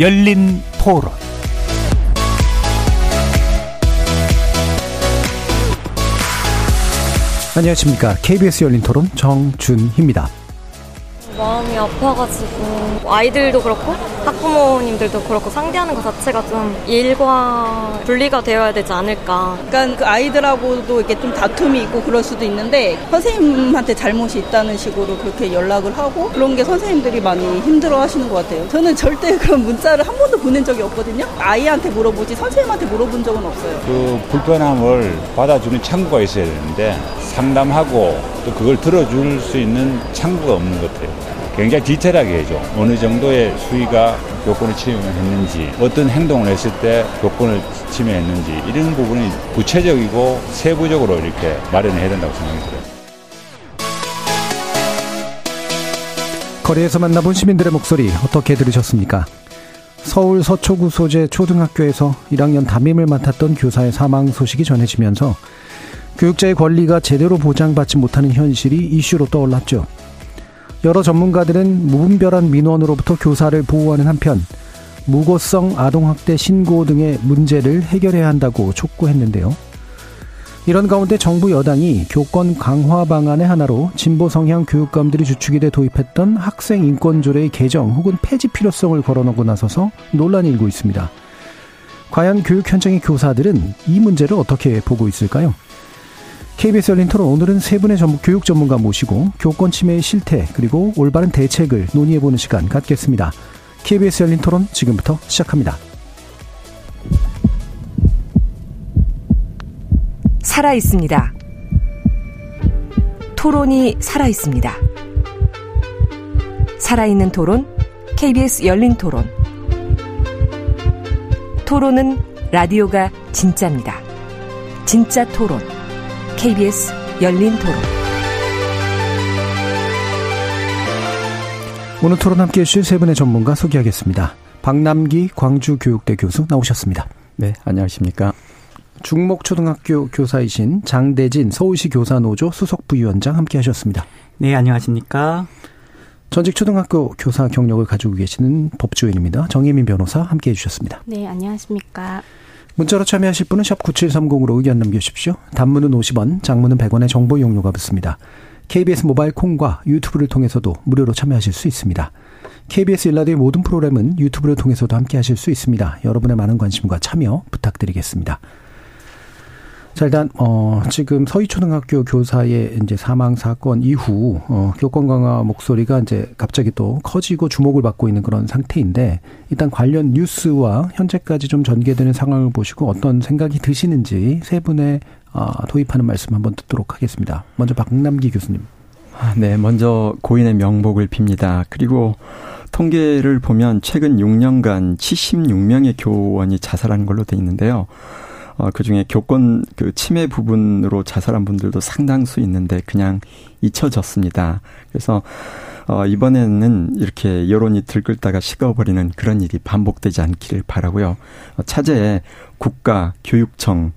열린 토론 안녕하십니까. KBS 열린 토론 정준희입니다. 마음이 아파가지고 아이들도 그렇고 학부모님들도 그렇고 상대하는 것 자체가 좀 일과 분리가 되어야 되지 않을까. 그러니까 그 아이들하고도 이렇게 좀 다툼이 있고 그럴 수도 있는데 선생님한테 잘못이 있다는 식으로 그렇게 연락을 하고 그런 게 선생님들이 많이 힘들어 하시는 것 같아요. 저는 절대 그런 문자를 한 번도 보낸 적이 없거든요. 아이한테 물어보지 선생님한테 물어본 적은 없어요. 그 불편함을 받아주는 창구가 있어야 되는데 상담하고 또 그걸 들어줄 수 있는 창구가 없는 것 같아요. 굉장히 디테일하게 해줘. 어느 정도의 수위가 교권을 침해했는지, 어떤 행동을 했을 때 교권을 침해했는지, 이런 부분이 구체적이고 세부적으로 이렇게 마련해야 된다고 생각이 들어요. 거리에서 만나본 시민들의 목소리 어떻게 들으셨습니까? 서울 서초구 소재 초등학교에서 1학년 담임을 맡았던 교사의 사망 소식이 전해지면서 교육자의 권리가 제대로 보장받지 못하는 현실이 이슈로 떠올랐죠. 여러 전문가들은 무분별한 민원으로부터 교사를 보호하는 한편 무고성 아동학대 신고 등의 문제를 해결해야 한다고 촉구했는데요. 이런 가운데 정부 여당이 교권 강화 방안의 하나로 진보 성향 교육감들이 주축이 돼 도입했던 학생 인권 조례의 개정 혹은 폐지 필요성을 걸어놓고 나서서 논란이 일고 있습니다. 과연 교육 현장의 교사들은 이 문제를 어떻게 보고 있을까요? KBS 열린 토론 오늘은 세 분의 교육 전문가 모시고 교권 침해의 실태 그리고 올바른 대책을 논의해보는 시간 갖겠습니다. KBS 열린 토론 지금부터 시작합니다. 살아 있습니다. 토론이 살아 있습니다. 살아있는 토론, KBS 열린 토론. 토론은 라디오가 진짜입니다. 진짜 토론, KBS 열린 토론. 오늘 토론 함께 해주실 세 분의 전문가 소개하겠습니다. 박남기 광주교육대 교수 나오셨습니다. 네, 안녕하십니까. 중목초등학교 교사이신 장대진 서울시 교사노조 수석부위원장 함께 하셨습니다. 네, 안녕하십니까. 전직 초등학교 교사 경력을 가지고 계시는 법조인입니다. 정혜민 변호사 함께 해주셨습니다. 네, 안녕하십니까. 문자로 참여하실 분은 샵 9730으로 의견 남겨주십시오. 단문은 50원, 장문은 100원의 정보 이용료가 붙습니다. KBS 모바일 콩과 유튜브를 통해서도 무료로 참여하실 수 있습니다. KBS 일라디오의 모든 프로그램은 유튜브를 통해서도 함께 하실 수 있습니다. 여러분의 많은 관심과 참여 부탁드리겠습니다. 자, 일단, 어, 지금 서희초등학교 교사의 이제 사망 사건 이후, 어, 교권 강화 목소리가 이제 갑자기 또 커지고 주목을 받고 있는 그런 상태인데, 일단 관련 뉴스와 현재까지 좀 전개되는 상황을 보시고 어떤 생각이 드시는지 세 분의, 어, 도입하는 말씀 한번 듣도록 하겠습니다. 먼저 박남기 교수님. 아, 네, 먼저 고인의 명복을 빕니다. 그리고 통계를 보면 최근 6년간 76명의 교원이 자살한 걸로 돼 있는데요. 어, 그 중에 교권 그 침해 부분으로 자살한 분들도 상당수 있는데 그냥 잊혀졌습니다. 그래서 어, 이번에는 이렇게 여론이 들끓다가 식어버리는 그런 일이 반복되지 않기를 바라고요. 어, 차제에 국가, 교육청,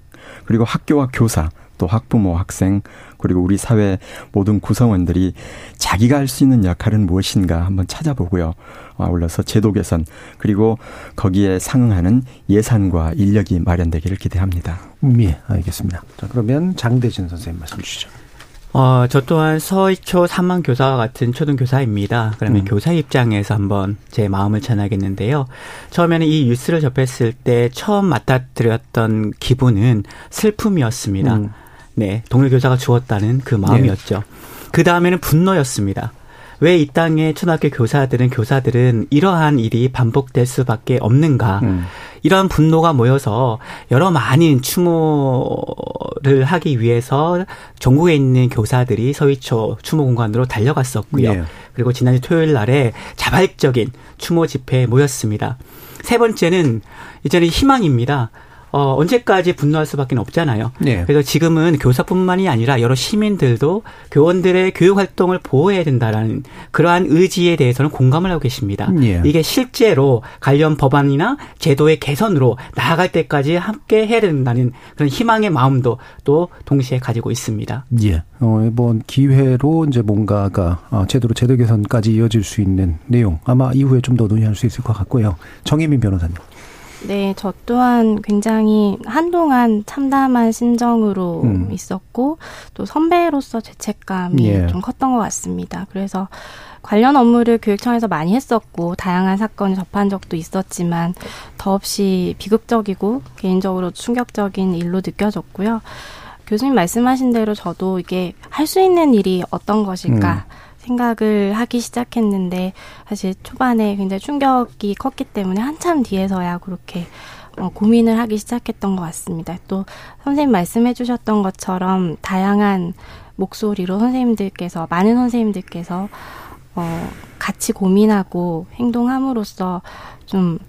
그리고 학교와 교사, 또 학부모, 학생, 그리고 우리 사회 모든 구성원들이 자기가 할 수 있는 역할은 무엇인가 한번 찾아보고요. 아울러서 제도 개선 그리고 거기에 상응하는 예산과 인력이 마련되기를 기대합니다. 예, 알겠습니다. 자, 그러면 장대진 선생님 말씀 주시죠. 어, 저 또한 서희초 3만 교사와 같은 초등 교사입니다. 그러면 음. 교사 입장에서 한번 제 마음을 전하겠는데요. 처음에는 이 뉴스를 접했을 때 처음 맡아드렸던 기분은 슬픔이었습니다. 음. 네, 동료 교사가 죽었다는 그 마음이었죠. 네. 그 다음에는 분노였습니다. 왜 이 땅의 초등학교 교사들은 교사들은 이러한 일이 반복될 수밖에 없는가? 음. 이러한 분노가 모여서 여러 많은 추모를 하기 위해서 전국에 있는 교사들이 서희초 추모 공간으로 달려갔었고요. 네. 그리고 지난주 토요일 날에 자발적인 추모 집회에 모였습니다. 세 번째는 이제는 희망입니다. 어, 언제까지 분노할 수밖에 없잖아요. 네. 그래서 지금은 교사뿐만이 아니라 여러 시민들도 교원들의 교육 활동을 보호해야 된다라는 그러한 의지에 대해서는 공감을 하고 계십니다. 네. 이게 실제로 관련 법안이나 제도의 개선으로 나아갈 때까지 함께 해야 된다는 그런 희망의 마음도 또 동시에 가지고 있습니다. 예. 어, 이번 기회로 이제 뭔가가 어, 제대로 제도 개선까지 이어질 수 있는 내용 아마 이후에 좀 더 논의할 수 있을 것 같고요. 정혜민 변호사님. 네, 저 또한 굉장히 한동안 참담한 심정으로 음. 있었고 또 선배로서 죄책감이 예. 좀 컸던 것 같습니다. 그래서 관련 업무를 교육청에서 많이 했었고 다양한 사건을 접한 적도 있었지만 더없이 비극적이고 개인적으로 충격적인 일로 느껴졌고요. 교수님 말씀하신 대로 저도 이게 할 수 있는 일이 어떤 것일까 음. 생각을 하기 시작했는데 사실 초반에 굉장히 충격이 컸기 때문에 한참 뒤에서야 그렇게 어, 고민을 하기 시작했던 것 같습니다. 또 선생님 말씀해 주셨던 것처럼 다양한 목소리로 선생님들께서 많은 선생님들께서 어, 같이 고민하고 행동함으로써 좀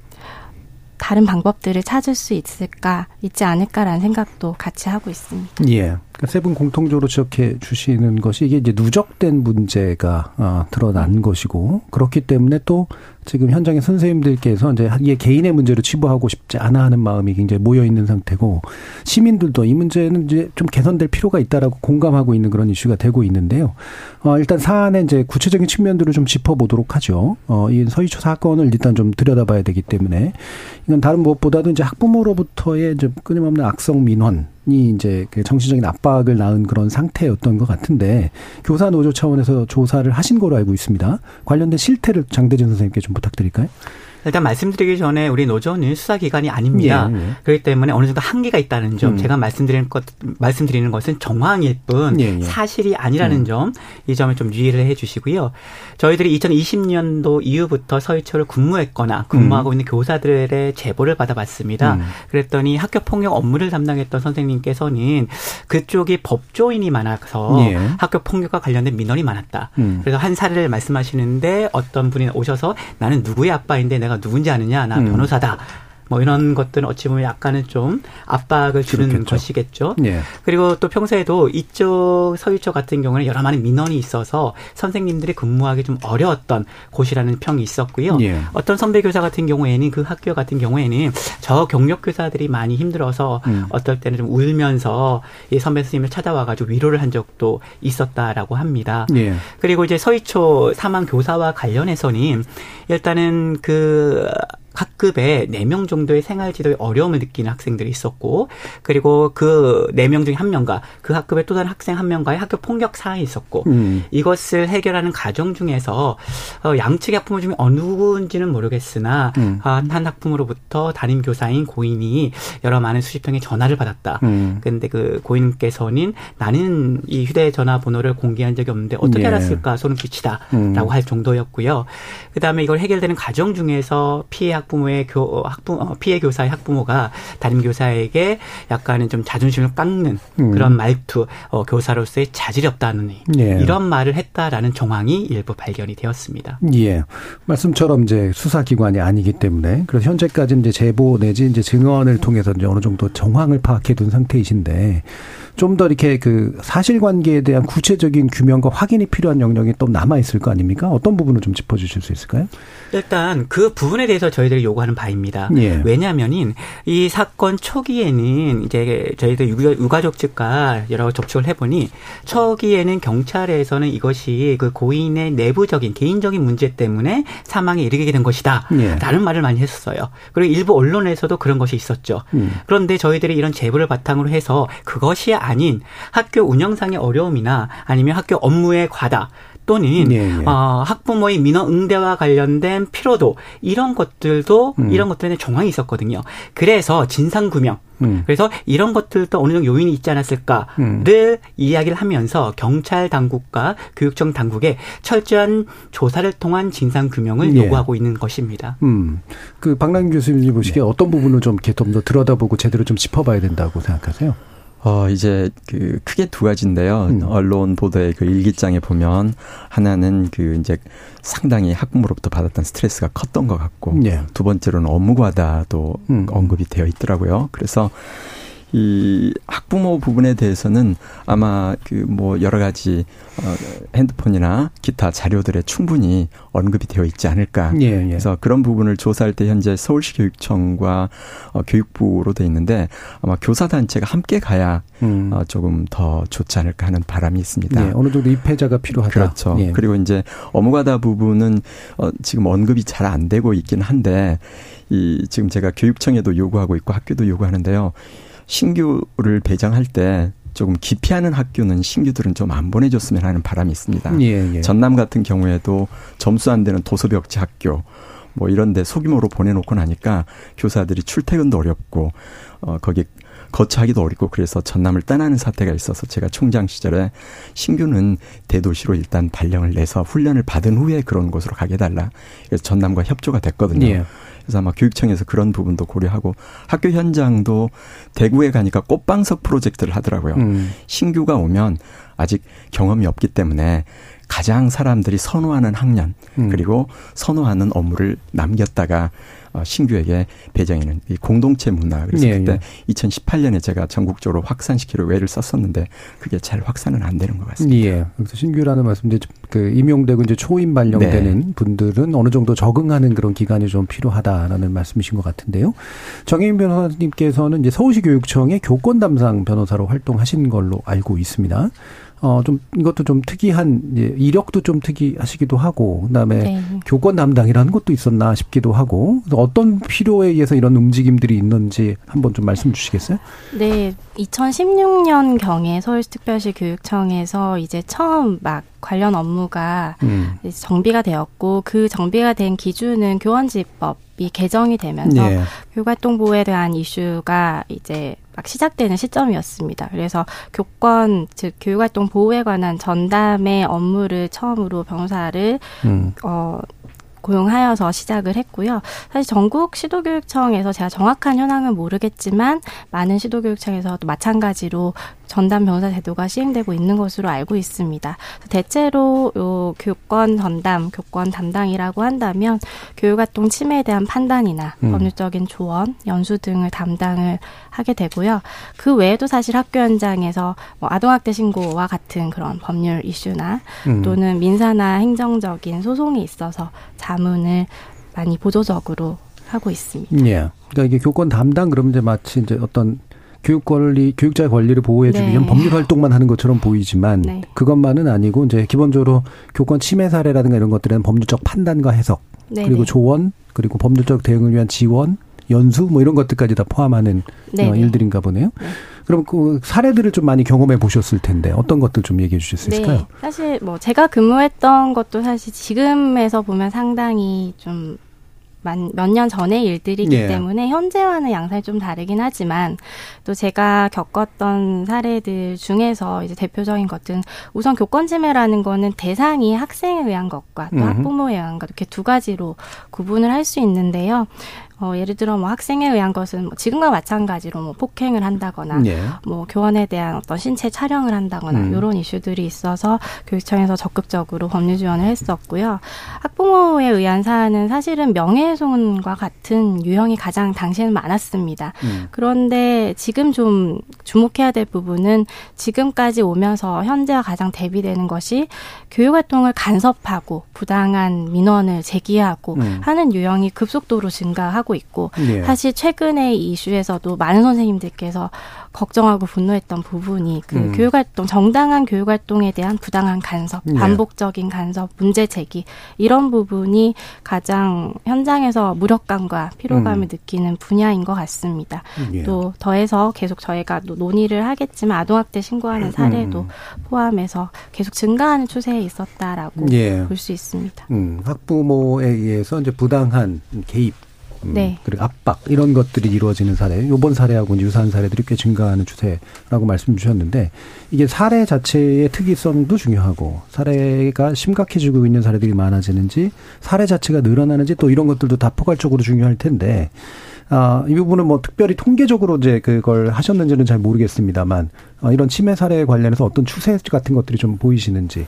다른 방법들을 찾을 수 있을까, 있지 않을까라는 생각도 같이 하고 있습니다. 예. 그러니까 세분 공통적으로 지적해 주시는 것이 이게 이제 누적된 문제가 어, 드러난 것이고 그렇기 때문에 또 지금 현장의 선생님들께서 이제 이게 개인의 문제로 치부하고 싶지 않아 하는 마음이 굉장히 모여 있는 상태고 시민들도 이 문제는 이제 좀 개선될 필요가 있다라고 공감하고 있는 그런 이슈가 되고 있는데요. 어, 일단 사안의 이제 구체적인 측면들을 좀 짚어보도록 하죠. 어, 이 서희초 사건을 일단 좀 들여다봐야 되기 때문에 이건 다른 무엇보다도 이제 학부모로부터의 이제 끊임없는 악성 민원 이 이제 그 정신적인 압박을 낳은 그런 상태였던 것 같은데 교사 노조 차원에서 조사를 하신 거로 알고 있습니다. 관련된 실태를 장대진 선생님께 좀 부탁드릴까요? 일단 말씀드리기 전에 우리 노조는 수사기관이 아닙니다. 예, 예. 그렇기 때문에 어느 정도 한계가 있다는 점, 음. 제가 말씀드리는 것, 말씀드리는 것은 정황일 뿐 예, 예. 사실이 아니라는 음. 점, 이 점을 좀 유의를 해 주시고요. 저희들이 2020년도 이후부터 서희초를 근무했거나 근무하고 음. 있는 교사들의 제보를 받아봤습니다. 음. 그랬더니 학교 폭력 업무를 담당했던 선생님께서는 그쪽이 법조인이 많아서 예. 학교 폭력과 관련된 민원이 많았다. 음. 그래서 한 사례를 말씀하시는데 어떤 분이 오셔서 나는 누구의 아빠인데 내가 누군지 아느냐 나 음. 변호사다 뭐 이런 것들은 어찌 보면 약간은 좀 압박을 주는 그렇겠죠. 것이겠죠. 예. 그리고 또 평소에도 이쪽 서유초 같은 경우는 여러 많은 민원이 있어서 선생님들이 근무하기 좀 어려웠던 곳이라는 평이 있었고요. 예. 어떤 선배 교사 같은 경우에는 그 학교 같은 경우에는 저 경력 교사들이 많이 힘들어서 음. 어떨 때는 좀 울면서 이 선배 선생님을 찾아와가지고 위로를 한 적도 있었다라고 합니다. 예. 그리고 이제 서희초 사망 교사와 관련해서는 일단은 그 학급에 4명 정도의 생활 지도에 어려움을 느끼는 학생들이 있었고 그리고 그 4명 중에 한 명과 그 학급의 또 다른 학생 한 명과의 학교 폭력 사안이 있었고 음. 이것을 해결하는 과정 중에서 어, 양측의 학부모 중에 어느 누군지는 모르겠으나 음. 한, 한 학부모로부터 담임 교사인 고인이 여러 많은 수십 통의 전화를 받았다. 음. 근데 그 고인께서는 나는 이 휴대전화 번호를 공개한 적이 없는데 어떻게 네. 알았을까 소름 끼치다라고 음. 할 정도였고요. 그다음에 이걸 해결되는 과정 중에서 피해 학 부모의 교 어, 학부 어, 피해 교사의 학부모가 담임 교사에게 약간은 좀 자존심을 깎는 음. 그런 말투, 어, 교사로서의 자질이 없다는 예. 이런 말을 했다라는 정황이 일부 발견이 되었습니다. 예, 말씀처럼 이제 수사기관이 아니기 때문에 그래서 현재까지 이제 제보 내지 이제 증언을 통해서 이제 어느 정도 정황을 파악해둔 상태이신데. 좀 더 이렇게 그 사실관계에 대한 구체적인 규명과 확인이 필요한 영역이 또 남아 있을 거 아닙니까? 어떤 부분을 좀 짚어주실 수 있을까요? 일단 그 부분에 대해서 저희들 이 요구하는 바입니다. 예. 왜냐하면은 이 사건 초기에는 이제 저희들 유가족 측과 여러 접촉을 해보니 초기에는 경찰에서는 이것이 그 고인의 내부적인 개인적인 문제 때문에 사망에 이르게 된 것이다. 예. 라는 말을 많이 했었어요. 그리고 일부 언론에서도 그런 것이 있었죠. 음. 그런데 저희들이 이런 제보를 바탕으로 해서 그것이 아닌 학교 운영상의 어려움이나 아니면 학교 업무의 과다 또는 네, 네. 어, 학부모의 민원 응대와 관련된 피로도 이런 것들도 음. 이런 것들에 정황이 있었거든요. 그래서 진상 규명 음. 그래서 이런 것들도 어느 정도 요인이 있지 않았을까를 음. 이야기를 하면서 경찰 당국과 교육청 당국에 철저한 조사를 통한 진상 규명을 예. 요구하고 있는 것입니다. 음. 그 박남 교수님이 보시기에 네. 어떤 부분을 좀 이렇게 좀 더 들여다보고 제대로 좀 짚어봐야 된다고 생각하세요? 어, 이제 그 크게 두 가지인데요. 음. 언론 보도의 그 일기장에 보면 하나는 그 이제 상당히 학부모로부터 받았던 스트레스가 컸던 것 같고 예. 두 번째로는 업무 과다도 음. 언급이 되어 있더라고요. 그래서 이 학부모 부분에 대해서는 아마 그 뭐 여러 가지 어 핸드폰이나 기타 자료들에 충분히 언급이 되어 있지 않을까. 예, 예. 그래서 그런 부분을 조사할 때 현재 서울시 교육청과 어 교육부로 돼 있는데 아마 교사 단체가 함께 가야 음. 어 조금 더 좋지 않을까 하는 바람이 있습니다. 예, 어느 정도 입회자가 필요하다. 그렇죠. 예. 그리고 이제 업무과다 부분은 어 지금 언급이 잘 안 되고 있긴 한데 이 지금 제가 교육청에도 요구하고 있고 학교도 요구하는데요. 신규를 배정할 때 조금 기피하는 학교는 신규들은 좀 안 보내줬으면 하는 바람이 있습니다. 예, 예. 전남 같은 경우에도 점수 안 되는 도서벽지 학교 뭐 이런데 소규모로 보내놓고 나니까 교사들이 출퇴근도 어렵고 어 거기 거처하기도 어렵고 그래서 전남을 떠나는 사태가 있어서 제가 총장 시절에 신규는 대도시로 일단 발령을 내서 훈련을 받은 후에 그런 곳으로 가게 달라. 그래서 전남과 협조가 됐거든요. 예. 그래서 아마 교육청에서 그런 부분도 고려하고 학교 현장도 대구에 가니까 꽃방석 프로젝트를 하더라고요. 음. 신규가 오면 아직 경험이 없기 때문에 가장 사람들이 선호하는 학년 음. 그리고 선호하는 업무를 남겼다가 어, 신규에게 배정하는 이 공동체 문화. 그래서 예, 그때 예. 2018년에 제가 전국적으로 확산시키려 외를 썼었는데 그게 잘 확산은 안 되는 것 같습니다. 예. 그래서 신규라는 말씀 이제 그 임용되고 이제 초임 발령되는 네. 분들은 어느 정도 적응하는 그런 기간이 좀 필요하다라는 말씀이신 것 같은데요. 정혜인 변호사님께서는 이제 서울시 교육청의 교권 담당 변호사로 활동하신 걸로 알고 있습니다. 어, 좀, 이것도 좀 특이한, 이력도 좀 특이하시기도 하고, 그 다음에 네. 교권 담당이라는 것도 있었나 싶기도 하고, 어떤 필요에 의해서 이런 움직임들이 있는지 한번 좀 말씀 주시겠어요? 네. 2016년경에 서울특별시 교육청에서 이제 처음 막 관련 업무가 음. 정비가 되었고, 그 정비가 된 기준은 교원지법 이 개정이 되면서 네. 교육활동 보호에 대한 이슈가 이제 막 시작되는 시점이었습니다. 그래서 교권 즉 교육활동 보호에 관한 전담의 업무를 처음으로 변호사를 음. 어 고용하여서 시작을 했고요. 사실 전국 시도교육청에서 제가 정확한 현황은 모르겠지만 많은 시도교육청에서 도 마찬가지로 전담 변호사 제도가 시행되고 있는 것으로 알고 있습니다. 대체로 요 교권 전담, 교권 담당이라고 한다면 교육활동 침해에 대한 판단이나 음. 법률적인 조언, 연수 등을 담당을 하게 되고요. 그 외에도 사실 학교 현장에서 뭐 아동학대 신고와 같은 그런 법률 이슈나 음. 또는 민사나 행정적인 소송이 있어서 자 문을 많이 보조적으로 하고 있습니다. 예. 그러니까 이게 교권 담당 그러면 이제 마치 이제 어떤 교육 권리, 교육자의 권리를 보호해주기 위한 네. 법률 활동만 하는 것처럼 보이지만 네. 그것만은 아니고 이제 기본적으로 교권 침해 사례라든가 이런 것들은 법률적 판단과 해석 네. 그리고 네. 조언 그리고 법률적 대응을 위한 지원 연수 뭐 이런 것들까지 다 포함하는 네, 어, 일들인가 보네요. 네. 그럼 그 사례들을 좀 많이 경험해 보셨을 텐데 어떤 것들 좀 얘기해 주실 수 있을까요? 네, 사실 뭐 제가 근무했던 것도 사실 지금에서 보면 상당히 좀 몇년 전의 일들이기 예. 때문에 현재와는 양상이 좀 다르긴 하지만 또 제가 겪었던 사례들 중에서 이제 대표적인 것은 우선 교권 침해라는 거는 대상이 학생에 의한 것과 또 학부모에 의한 것 이렇게 두 가지로 구분을 할 수 있는데요. 어, 예를 들어 뭐 학생에 의한 것은 뭐 지금과 마찬가지로 뭐 폭행을 한다거나 예. 뭐 교원에 대한 어떤 신체 촬영을 한다거나 음. 이런 이슈들이 있어서 교육청에서 적극적으로 법률 지원을 했었고요. 학부모에 의한 사안은 사실은 명예훼손과 같은 유형이 가장 당시에는 많았습니다. 음. 그런데 지금 좀 주목해야 될 부분은 지금까지 오면서 현재와 가장 대비되는 것이 교육 활동을 간섭하고 부당한 민원을 제기하고 음. 하는 유형이 급속도로 증가하고 하고 있고 예. 사실 최근에 이 이슈에서도 많은 선생님들께서 걱정하고 분노했던 부분이 그 음. 교육 활동 정당한 교육 활동에 대한 부당한 간섭, 예. 반복적인 간섭, 문제 제기 이런 부분이 가장 현장에서 무력감과 피로감을 음. 느끼는 분야인 것 같습니다. 예. 또 더해서 계속 저희가 논의를 하겠지만 아동학대 신고하는 사례도 음. 포함해서 계속 증가하는 추세에 있었다라고 예. 볼수 있습니다. 음, 학부모에 의해서 이제 부당한 개입 음, 네. 그리고 압박 이런 것들이 이루어지는 사례, 요번 사례하고 유사한 사례들이 꽤 증가하는 추세라고 말씀 주셨는데 이게 사례 자체의 특이성도 중요하고 사례가 심각해지고 있는 사례들이 많아지는지 사례 자체가 늘어나는지 또 이런 것들도 다 포괄적으로 중요할 텐데 아, 이 부분은 뭐 특별히 통계적으로 이제 그걸 하셨는지는 잘 모르겠습니다만 어, 이런 침해 사례에 관련해서 어떤 추세 같은 것들이 좀 보이시는지.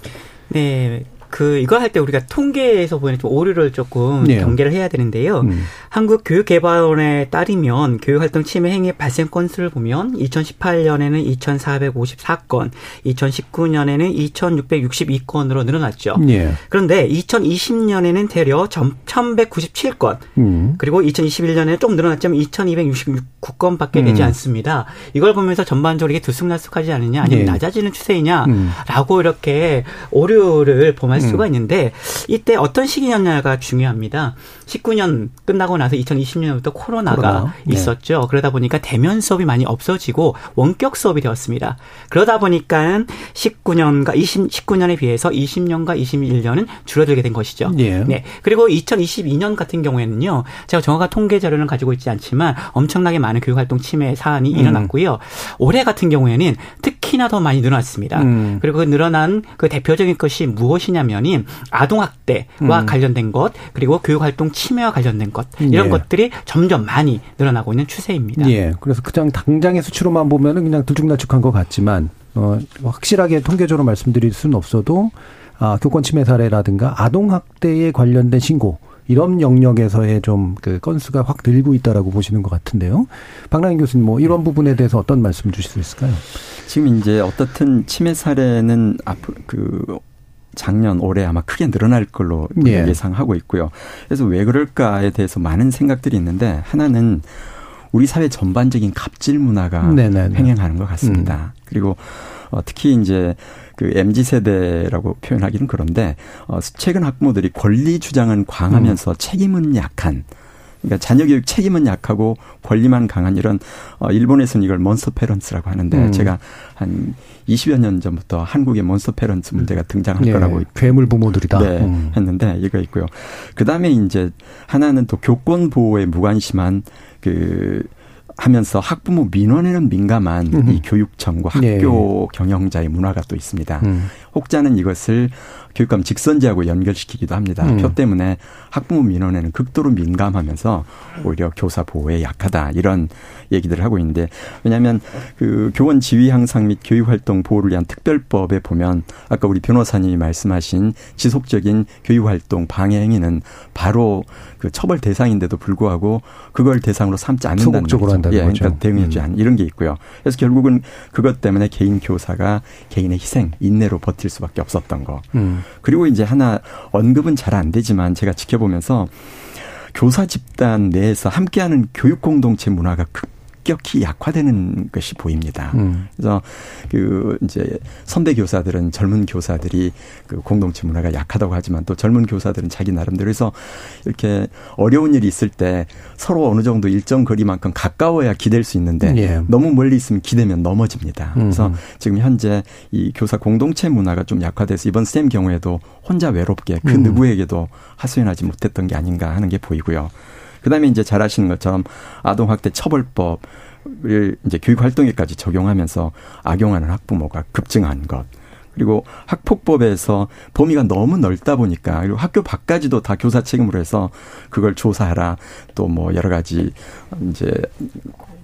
네, 그 이거 할 때 우리가 통계에서 보이는 좀 오류를 조금 네. 경계를 해야 되는데요. 음. 한국 교육개발원에 따르면 교육활동 침해 행위 발생 건수를 보면 2018년에는 2,454건, 2019년에는 2,662건으로 늘어났죠. 네. 그런데 2020년에는 대려 1,197건, 음. 그리고 2021년에는 좀 늘어났지만 2,269건밖에 되지 음. 않습니다. 이걸 보면서 전반적으로 이게 들쑥날쑥하지 않느냐, 아니면 네. 낮아지는 추세이냐라고 음. 이렇게 오류를 범할 수가 음. 있는데 이때 어떤 시기였냐가 중요합니다. 19년 끝나고 나서 2020년부터 코로나가 코로나. 네. 있었죠. 네. 그러다 보니까 대면 수업이 많이 없어지고 원격 수업이 되었습니다. 그러다 보니까 19년과 20, 19년에 비해서 20년과 21년은 줄어들게 된 것이죠. 네. 네. 그리고 2022년 같은 경우에는요. 제가 정확한 통계 자료는 가지고 있지 않지만 엄청나게 많은 교육 활동 침해 사안이 음. 일어났고요. 올해 같은 경우에는 특히나 더 많이 늘어났습니다. 음. 그리고 그 늘어난 그 대표적인 것이 무엇이냐면 이 아동학대와 음. 관련된 것 그리고 교육활동 침해와 관련된 것 이런 예. 것들이 점점 많이 늘어나고 있는 추세입니다. 예. 그래서 그냥 당장의 수치로만 보면은 그냥 들쭉날쭉한 것 같지만 어, 확실하게 통계적으로 말씀드릴 수는 없어도 아, 교권 침해 사례라든가 아동 학대에 관련된 신고 이런 영역에서의 좀 그 건수가 확 늘고 있다라고 보시는 것 같은데요. 박랑인 교수님 뭐 이런 부분에 대해서 어떤 말씀 주실 수 있을까요? 지금 이제 어떻든 침해 사례는 앞으로 그 작년 올해 아마 크게 늘어날 걸로 예. 예상하고 있고요. 그래서 왜 그럴까에 대해서 많은 생각들이 있는데 하나는 우리 사회 전반적인 갑질 문화가 네네네. 횡행하는 것 같습니다. 음. 그리고 어, 특히 이제 그 MZ 세대라고 표현하기는 그런데 어, 최근 학부모들이 권리 주장은 강하면서 음. 책임은 약한 그러니까 자녀 교육 책임은 약하고 권리만 강한 이런 어 일본에서는 이걸 몬스터 페런츠라고 하는데 음. 제가 한 20여 년 전부터 한국의 몬스터 페런츠 문제가 등장할 네. 거라고 괴물 부모들이다. 네, 음. 했는데 이거 있고요. 그다음에 이제 하나는 또 교권 보호에 무관심한 그 하면서 학부모 민원에는 민감한 음. 이 교육청과 학교 네. 경영자의 문화가 또 있습니다. 음. 혹자는 이것을 교육감 직선제하고 연결시키기도 합니다. 음. 표 때문에 학부모 민원에는 극도로 민감하면서 오히려 교사 보호에 약하다 이런 얘기들을 하고 있는데 왜냐하면 그 교원 지위 향상 및 교육 활동 보호를 위한 특별법에 보면 아까 우리 변호사님이 말씀하신 지속적인 교육 활동 방해 행위는 바로 그 처벌 대상인데도 불구하고 그걸 대상으로 삼지 않는다는 소극적으로 한다는 예, 거죠. 그러니까 대응하지 음. 않 이런 게 있고요. 그래서 결국은 그것 때문에 개인 교사가 개인의 희생, 인내로 버틸 수밖에 없었던 거. 음. 그리고 이제 하나 언급은 잘 안 되지만 제가 지켜보면서 교사 집단 내에서 함께하는 교육 공동체 문화가 급격히 약화되는 것이 보입니다. 음. 그래서 그 이제 선배 교사들은 젊은 교사들이 그 공동체 문화가 약하다고 하지만 또 젊은 교사들은 자기 나름대로 해서 이렇게 어려운 일이 있을 때 서로 어느 정도 일정 거리만큼 가까워야 기댈 수 있는데 예. 너무 멀리 있으면 기대면 넘어집니다. 그래서 음. 지금 현재 이 교사 공동체 문화가 좀 약화돼서 이번 쌤 경우에도 혼자 외롭게 그 음. 누구에게도 하소연하지 못했던 게 아닌가 하는 게 보이고요. 그다음에 이제 잘 아시는 것처럼 아동학대 처벌법 을 이제 교육 활동에까지 적용하면서 악용하는 학부모가 급증한 것. 그리고 학폭법에서 범위가 너무 넓다 보니까 그리고 학교 밖까지도 다 교사 책임으로 해서 그걸 조사하라 또 뭐 여러 가지 이제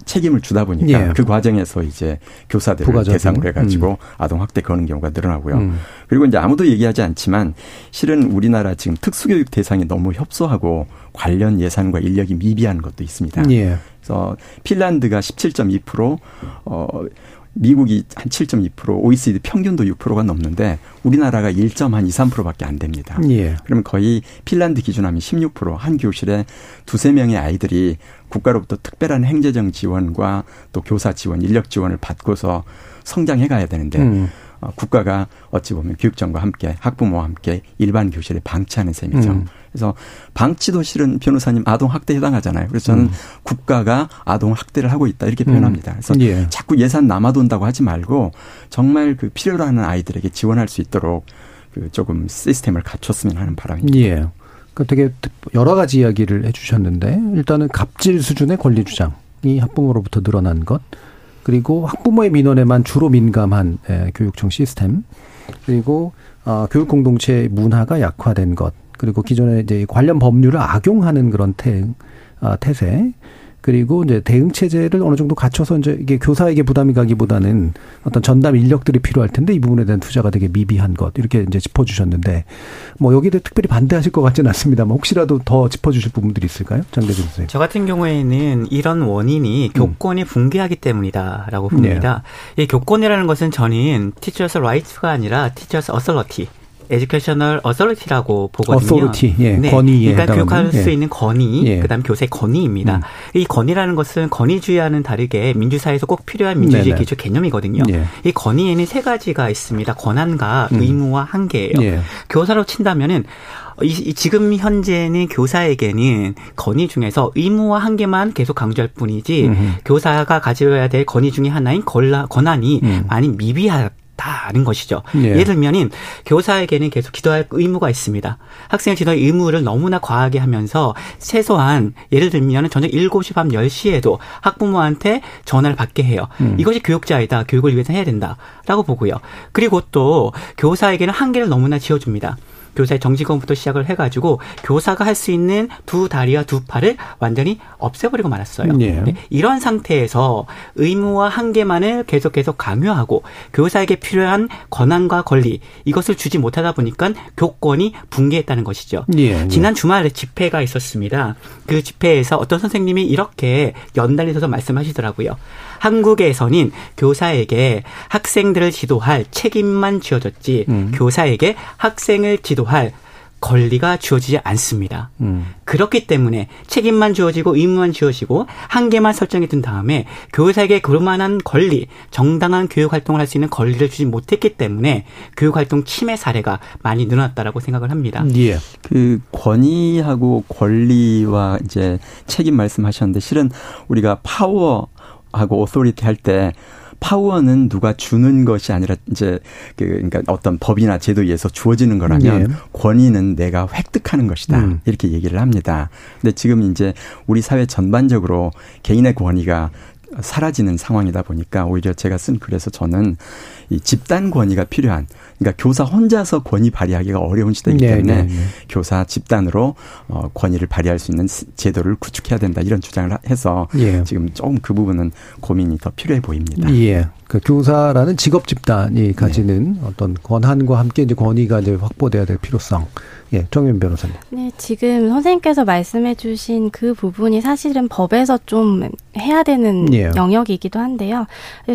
책임을 주다 보니까 예. 그 과정에서 이제 교사들을 부가적인. 대상으로 해가지고 음. 아동 학대 거는 경우가 늘어나고요. 음. 그리고 이제 아무도 얘기하지 않지만 실은 우리나라 지금 특수교육 대상이 너무 협소하고 관련 예산과 인력이 미비한 것도 있습니다. 예. 그래서 핀란드가 17.2% 어. 미국이 한 7.2%, OECD 평균도 6%가 넘는데 우리나라가 1.23%밖에 안 됩니다. 예. 그러면 거의 핀란드 기준하면 16%한 교실에 두세 명의 아이들이 국가로부터 특별한 행재적 지원과 또 교사 지원, 인력 지원을 받고서 성장해 가야 되는데 음. 어, 국가가 어찌 보면 교육청과 함께 학부모와 함께 일반 교실에 방치하는 셈이죠. 음. 그래서 방치도 실은 변호사님 아동 학대에 해당하잖아요. 그래서 저는 음. 국가가 아동 학대를 하고 있다 이렇게 표현합니다. 그래서 예. 자꾸 예산 남아돈다고 하지 말고 정말 그 필요로 하는 아이들에게 지원할 수 있도록 그 조금 시스템을 갖췄으면 하는 바람입니다. 예. 그 되게 여러 가지 이야기를 해주셨는데 일단은 갑질 수준의 권리 주장이 학부모로부터 늘어난 것 그리고 학부모의 민원에만 주로 민감한 예, 교육청 시스템 그리고 어, 교육 공동체 문화가 약화된 것 그리고 기존에 이제 관련 법률을 악용하는 그런 태, 어, 태세 그리고 이제 대응 체제를 어느 정도 갖춰서 이제 이게 교사에게 부담이 가기보다는 어떤 전담 인력들이 필요할 텐데 이 부분에 대한 투자가 되게 미비한 것 이렇게 이제 짚어주셨는데 뭐 여기에 대해 특별히 반대하실 것 같지는 않습니다. 뭐 혹시라도 더 짚어주실 부분들이 있을까요, 장대준 선생님? 저 같은 경우에는 이런 원인이 음. 교권이 붕괴하기 때문이다라고 봅니다. 네. 이 교권이라는 것은 저는 teacher's right가 아니라 teacher's authority educational authority라고 보거든요. authority, 예, 네. 권위. 그러니까 교육할 예. 수 있는 권위, 예. 그다음 교사의 권위입니다. 음. 이 권위라는 것은 권위주의와는 다르게 민주사회에서 꼭 필요한 민주주의 기초 개념이거든요. 예. 이 권위에는 세 가지가 있습니다. 권한과 음. 의무와 한계예요. 예. 교사로 친다면은 이, 지금 현재는 교사에게는 권위 중에서 의무와 한계만 계속 강조할 뿐이지 음흠. 교사가 가져야 될 권위 중의 하나인 권한이 음. 많이 미비하 다 는 것이죠. 예. 예를 들면은 교사에게는 계속 기도할 의무가 있습니다. 학생의 지도의 의무를 너무나 과하게 하면서 최소한 예를 들면 저녁 7시 밤 10시에도 학부모한테 전화를 받게 해요. 음. 이것이 교육자이다. 교육을 위해서 해야 된다 라고 보고요. 그리고 또 교사에게는 한계를 너무나 지어줍니다. 교사의 정직원부터 시작을 해가지고 교사가 할 수 있는 두 다리와 두 팔을 완전히 없애버리고 말았어요. 예. 네. 이런 상태에서 의무와 한계만을 계속 계속 강요하고 교사에게 필요한 권한과 권리 이것을 주지 못하다 보니까 교권이 붕괴했다는 것이죠. 예. 예. 지난 주말에 집회가 있었습니다. 그 집회에서 어떤 선생님이 이렇게 연달리서서 말씀하시더라고요. 한국에서는 교사에게 학생들을 지도할 책임만 지어졌지 음. 교사에게 학생을 지도할 권리가 주어지지 않습니다. 음. 그렇기 때문에 책임만 주어지고 의무만 주어지고 한계만 설정이 된 다음에 교사에게 그만한 권리, 정당한 교육 활동을 할 수 있는 권리를 주지 못했기 때문에 교육 활동 침해 사례가 많이 늘어났다라고 생각을 합니다. 예. 그 권위하고 권리와 이제 책임 말씀하셨는데 실은 우리가 파워 하고 오소리티 할 때 파워는 누가 주는 것이 아니라 이제 그 그러니까 어떤 법이나 제도에 의해서 주어지는 거라면 네. 권위는 내가 획득하는 것이다. 음. 이렇게 얘기를 합니다. 근데 지금 이제 우리 사회 전반적으로 개인의 권위가 사라지는 상황이다 보니까 오히려 제가 쓴 글에서 저는 이 집단 권위가 필요한 그러니까 교사 혼자서 권위 발휘하기가 어려운 시대이기 네, 때문에 네, 네, 네. 교사 집단으로 어 권위를 발휘할 수 있는 제도를 구축해야 된다 이런 주장을 해서 예. 지금 조금 그 부분은 고민이 더 필요해 보입니다. 예. 그 교사라는 직업 집단이 가지는 네. 어떤 권한과 함께 이제 권위가 이제 확보돼야 될 필요성. 예, 정윤 변호사님. 네, 지금 선생님께서 말씀해 주신 그 부분이 사실은 법에서 좀 해야 되는 예. 영역이기도 한데요.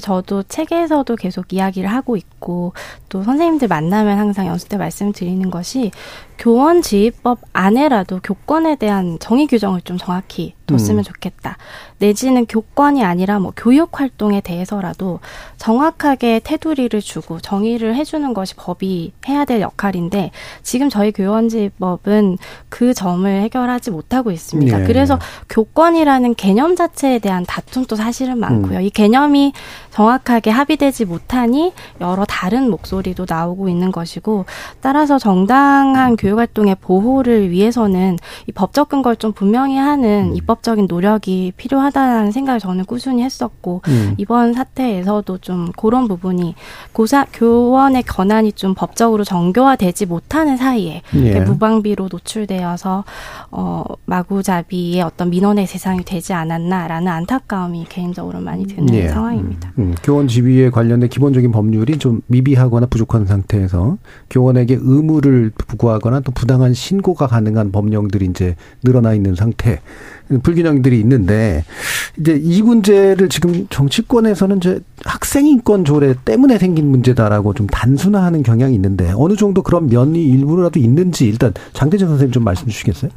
저도 책에서도 계속 이야기를 하고 있고 또 선생님들 만나면 항상 연수 때 말씀드리는 것이 교원 지휘법 안에라도 교권에 대한 정의 규정을 좀 정확히 뒀으면 음. 좋겠다. 내지는 교권이 아니라 뭐 교육 활동에 대해서라도 정확하게 테두리를 주고 정의를 해주는 것이 법이 해야 될 역할인데 지금 저희 교원 지법은 그 점을 해결하지 못하고 있습니다. 네. 그래서 교권이라는 개념 자체에 대한 다툼도 사실은 많고요. 음. 이 개념이 정확하게 합의되지 못하니 여러 다른 목소리도 나오고 있는 것이고 따라서 정당한 교육 활동의 보호를 위해서는 이 법적 근거를 좀 분명히 하는 음. 입법적인 노력이 필요하다는 생각을 저는 꾸준히 했었고 음. 이번 사태에서도 좀 그런 부분이 고사 교원의 권한이 좀 법적으로 정교화되지 못하는 사이에 예. 무방비로 노출되어서 어 마구잡이의 어떤 민원의 세상이 되지 않았나라는 안타까움이 개인적으로 많이 드는 예. 상황입니다. 음. 음, 교원 지위에 관련된 기본적인 법률이 좀 미비하거나 부족한 상태에서 교원에게 의무를 부과하거나 또 부당한 신고가 가능한 법령들이 이제 늘어나 있는 상태. 불균형들이 있는데 이제 이 문제를 지금 정치권에서는 이제 학생 인권 조례 때문에 생긴 문제다라고 좀 단순화하는 경향이 있는데 어느 정도 그런 면이 일부라도 있는지 일단 장대전 선생님 좀 말씀 주시겠어요?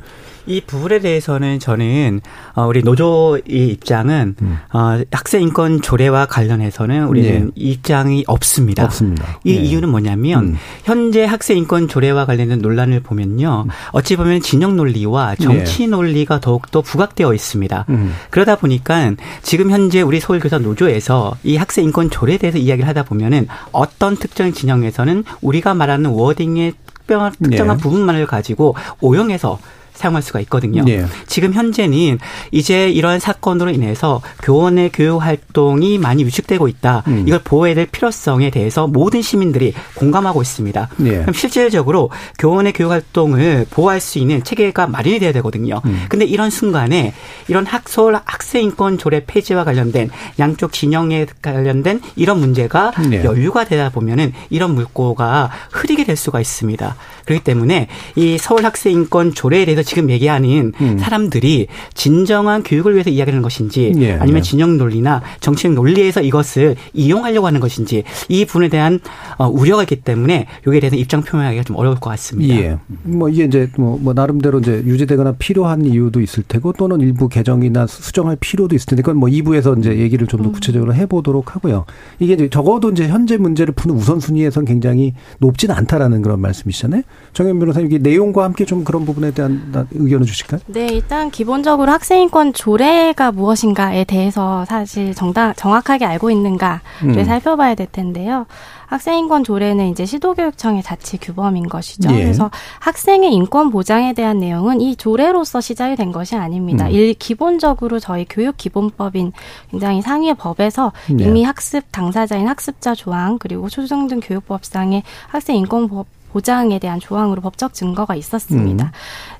이 부분에 대해서는 저는 어 우리 노조의 입장은 음. 어 학생 인권 조례와 관련해서는 우리는 네. 입장이 없습니다. 없습니다. 이 네. 이유는 뭐냐면 음. 현재 학생 인권 조례와 관련된 논란을 보면요. 음. 어찌 보면 진영 논리와 정치 네. 논리가 더욱 더 부각되어 있습니다. 음. 그러다 보니까 지금 현재 우리 서울교사 노조에서 이 학생 인권 조례에 대해서 이야기를 하다 보면은 어떤 특정 진영에서는 우리가 말하는 워딩의 특별한, 특정한 네. 부분만을 가지고 오용해서 사용할 수가 있거든요. 네. 지금 현재는 이제 이런 사건으로 인해서 교원의 교육 활동이 많이 위축되고 있다. 음. 이걸 보호해야 될 필요성에 대해서 모든 시민들이 공감하고 있습니다. 네. 그럼 실질적으로 교원의 교육 활동을 보호할 수 있는 체계가 마련이 돼야 되거든요. 음. 근데 이런 순간에 이런 학서울 학생 인권 조례 폐지와 관련된 양쪽 진영에 관련된 이런 문제가 네. 연류가 되다 보면은 이런 물꼬가 흐리게 될 수가 있습니다. 그렇기 때문에 이 서울 학생 인권 조례에 대해서 지금 얘기하는 음. 사람들이 진정한 교육을 위해서 이야기하는 것인지 예, 아니면 예. 진영 논리나 정치적 논리에서 이것을 이용하려고 하는 것인지 이 부분에 대한 어, 우려가 있기 때문에 여기에 대해서 입장 표명하기가 좀 어려울 것 같습니다. 예. 뭐 이게 이제 뭐, 뭐 나름대로 이제 유지되거나 필요한 이유도 있을 테고 또는 일부 개정이나 수정할 필요도 있을 텐데 그건 뭐 2부에서 이제 얘기를 좀더 음. 구체적으로 해보도록 하고요. 이게 이제 적어도 이제 현재 문제를 푸는 우선순위에선 굉장히 높지는 않다라는 그런 말씀이시잖아요. 정현 변호사님, 이 내용과 함께 좀 그런 부분에 대한 의견을 주실까요? 네, 일단 기본적으로 학생인권 조례가 무엇인가에 대해서 사실 정당, 정확하게 알고 있는가를 음. 살펴봐야 될 텐데요. 학생인권 조례는 이제 시도교육청의 자치 규범인 것이죠. 예. 그래서 학생의 인권 보장에 대한 내용은 이 조례로서 시작이 된 것이 아닙니다. 음. 일 기본적으로 저희 교육 기본법인 굉장히 상위의 법에서 예. 이미 학습 당사자인 학습자 조항 그리고 초중등 교육법상의 학생 인권 법 보장에 대한 조항으로 법적 증거가 있었습니다. 음.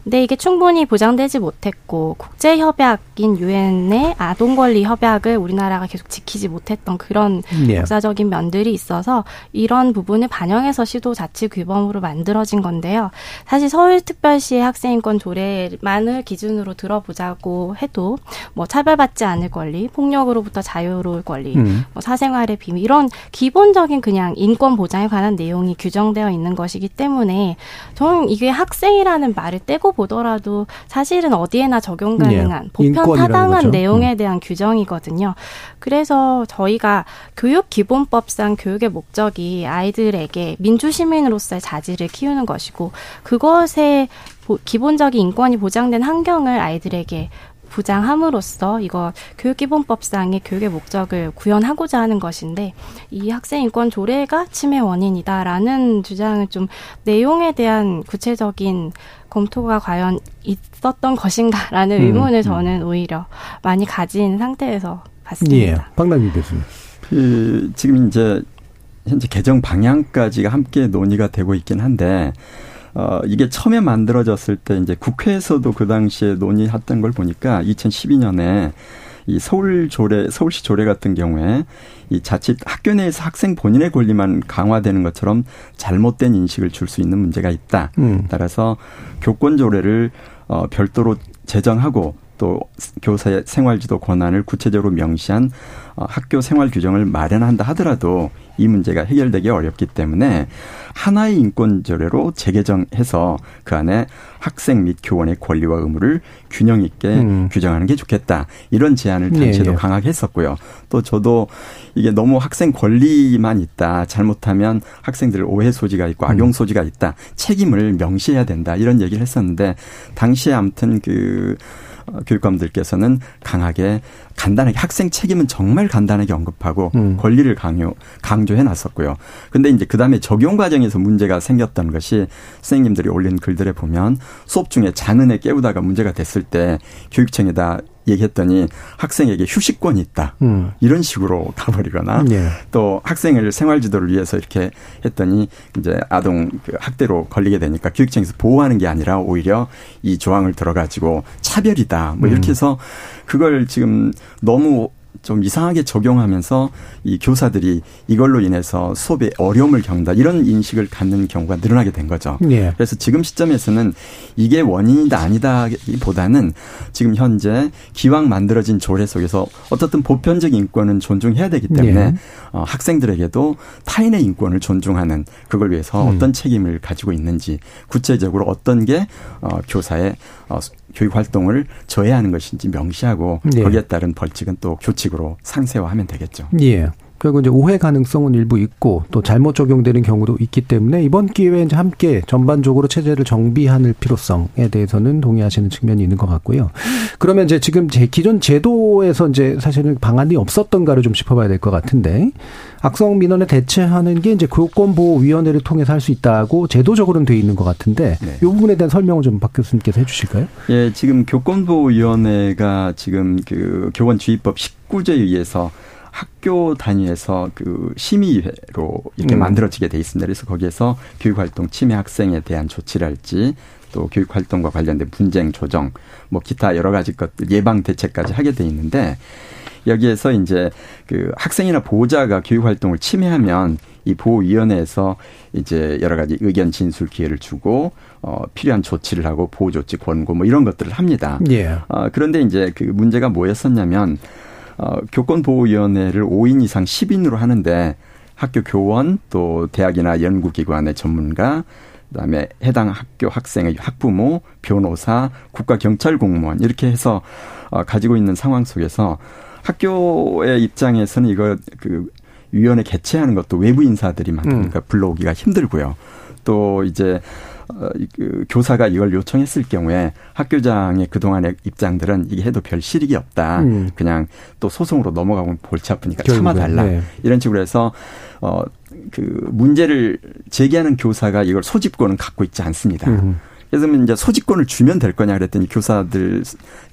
근데 이게 충분히 보장되지 못했고 국제 협약인 유엔의 아동 권리 협약을 우리나라가 계속 지키지 못했던 그런 네. 역사적인 면들이 있어서 이런 부분을 반영해서 시도 자치 규범으로 만들어진 건데요. 사실 서울특별시의 학생인권 조례만을 기준으로 들어보자고 해도 뭐 차별받지 않을 권리, 폭력으로부터 자유로울 권리, 음. 뭐 사생활의 비밀 이런 기본적인 그냥 인권 보장에 관한 내용이 규정되어 있는 것이기 때문에 저는 이게 학생이라는 말을 떼고 보더라도 사실은 어디에나 적용 가능한 예. 보편 타당한 거죠. 내용에 음. 대한 규정이거든요. 그래서 저희가 교육기본법상 교육의 목적이 아이들에게 민주시민으로서의 자질을 키우는 것이고 그것에 기본적인 인권이 보장된 환경을 아이들에게 부장함으로써 이거 교육기본법상의 교육의 목적을 구현하고자 하는 것인데 이 학생 인권 조례가 침해 원인이다라는 주장을 좀 내용에 대한 구체적인 검토가 과연 있었던 것인가라는 음, 의문을 음. 저는 오히려 많이 가진 상태에서 봤습니다. 예, 박남기 교수님. 그 지금 이제 현재 개정 방향까지가 함께 논의가 되고 있긴 한데 어, 이게 처음에 만들어졌을 때 이제 국회에서도 그 당시에 논의했던 걸 보니까 2012년에 이 서울 조례, 서울시 조례 같은 경우에 이 자칫 학교 내에서 학생 본인의 권리만 강화되는 것처럼 잘못된 인식을 줄 수 있는 문제가 있다. 음. 따라서 교권 조례를 어, 별도로 제정하고 또 교사의 생활지도 권한을 구체적으로 명시한 어, 학교 생활 규정을 마련한다 하더라도 이 문제가 해결되기 어렵기 때문에 하나의 인권 조례로 재개정해서 그 안에 학생 및 교원의 권리와 의무를 균형 있게 음. 규정하는 게 좋겠다. 이런 제안을 단체도 예, 예. 강하게 했었고요. 또 저도 이게 너무 학생 권리만 있다. 잘못하면 학생들 오해 소지가 있고 악용 음. 소지가 있다. 책임을 명시해야 된다. 이런 얘기를 했었는데 당시에 아무튼 그 어, 교육감들께서는 강하게 간단하게 학생 책임은 정말 간단하게 언급하고 음. 권리를 강요 강조해 놨었고요. 근데 이제 그다음에 적용 과정에서 문제가 생겼던 것이 선생님들이 올린 글들에 보면 수업 중에 장은에 깨우다가 문제가 됐을 때 교육청에다 얘기했더니 학생에게 휴식권이 있다. 음. 이런 식으로 가버리거나 예. 또 학생을 생활 지도를 위해서 이렇게 했더니 이제 아동 그 학대로 걸리게 되니까 교육청에서 보호하는 게 아니라 오히려 이 조항을 들어가지고 차별이다. 뭐 이렇게 음. 해서 그걸 지금 너무 좀 이상하게 적용하면서 이 교사들이 이걸로 인해서 수업에 어려움을 겪는다 이런 인식을 갖는 경우가 늘어나게 된 거죠. 예. 그래서 지금 시점에서는 이게 원인이다 아니다보다는 지금 현재 기왕 만들어진 조례 속에서 어떻든 보편적 인권은 존중해야 되기 때문에 예. 어, 학생들에게도 타인의 인권을 존중하는 그걸 위해서 음. 어떤 책임을 가지고 있는지 구체적으로 어떤 게 어, 교사의 어, 교육 활동을 저해하는 것인지 명시하고 예. 거기에 따른 벌칙은 또 교칙으로 상세화하면 되겠죠. 예. 결국 이제 오해 가능성은 일부 있고 또 잘못 적용되는 경우도 있기 때문에 이번 기회에 이제 함께 전반적으로 체제를 정비하는 필요성에 대해서는 동의하시는 측면이 있는 것 같고요. 그러면 이제 지금 제 기존 제도에서 이제 사실은 방안이 없었던가를 좀 짚어봐야 될 것 같은데 악성 민원에 대체하는 게 이제 교권보호위원회를 통해서 할 수 있다고 제도적으로는 돼 있는 것 같은데 네. 이 부분에 대한 설명을 좀 박 교수님께서 해주실까요? 예, 지금 교권보호위원회가 지금 그 교원 주의법 19조에 의해서 학교 단위에서 그 심의회로 이렇게 음. 만들어지게 돼 있습니다. 그래서 거기에서 교육활동 침해 학생에 대한 조치를 할지 또 교육활동과 관련된 분쟁 조정, 뭐 기타 여러 가지 것들 예방 대책까지 하게 돼 있는데 여기에서 이제 그 학생이나 보호자가 교육활동을 침해하면 이 보호위원회에서 이제 여러 가지 의견 진술 기회를 주고 어 필요한 조치를 하고 보호 조치 권고 뭐 이런 것들을 합니다. 예. 어 그런데 이제 그 문제가 뭐였었냐면 어, 교권보호위원회를 5인 이상 10인으로 하는데 학교 교원 또 대학이나 연구기관의 전문가 그다음에 해당 학교 학생의 학부모, 변호사, 국가 경찰 공무원 이렇게 해서 어, 가지고 있는 상황 속에서 학교의 입장에서는 이거 그 위원회 개최하는 것도 외부 인사들이 많으니까 음. 불러오기가 힘들고요. 또 이제 어, 그 교사가 이걸 요청했을 경우에 학교장의 그동안의 입장들은 이게 해도 별 실익이 없다. 음. 그냥 또 소송으로 넘어가면 골치 아프니까 참아달라. 네. 이런 식으로 해서 어, 그 문제를 제기하는 교사가 이걸 소집권은 갖고 있지 않습니다. 음. 그래서 이제 소집권을 주면 될 거냐 그랬더니 교사들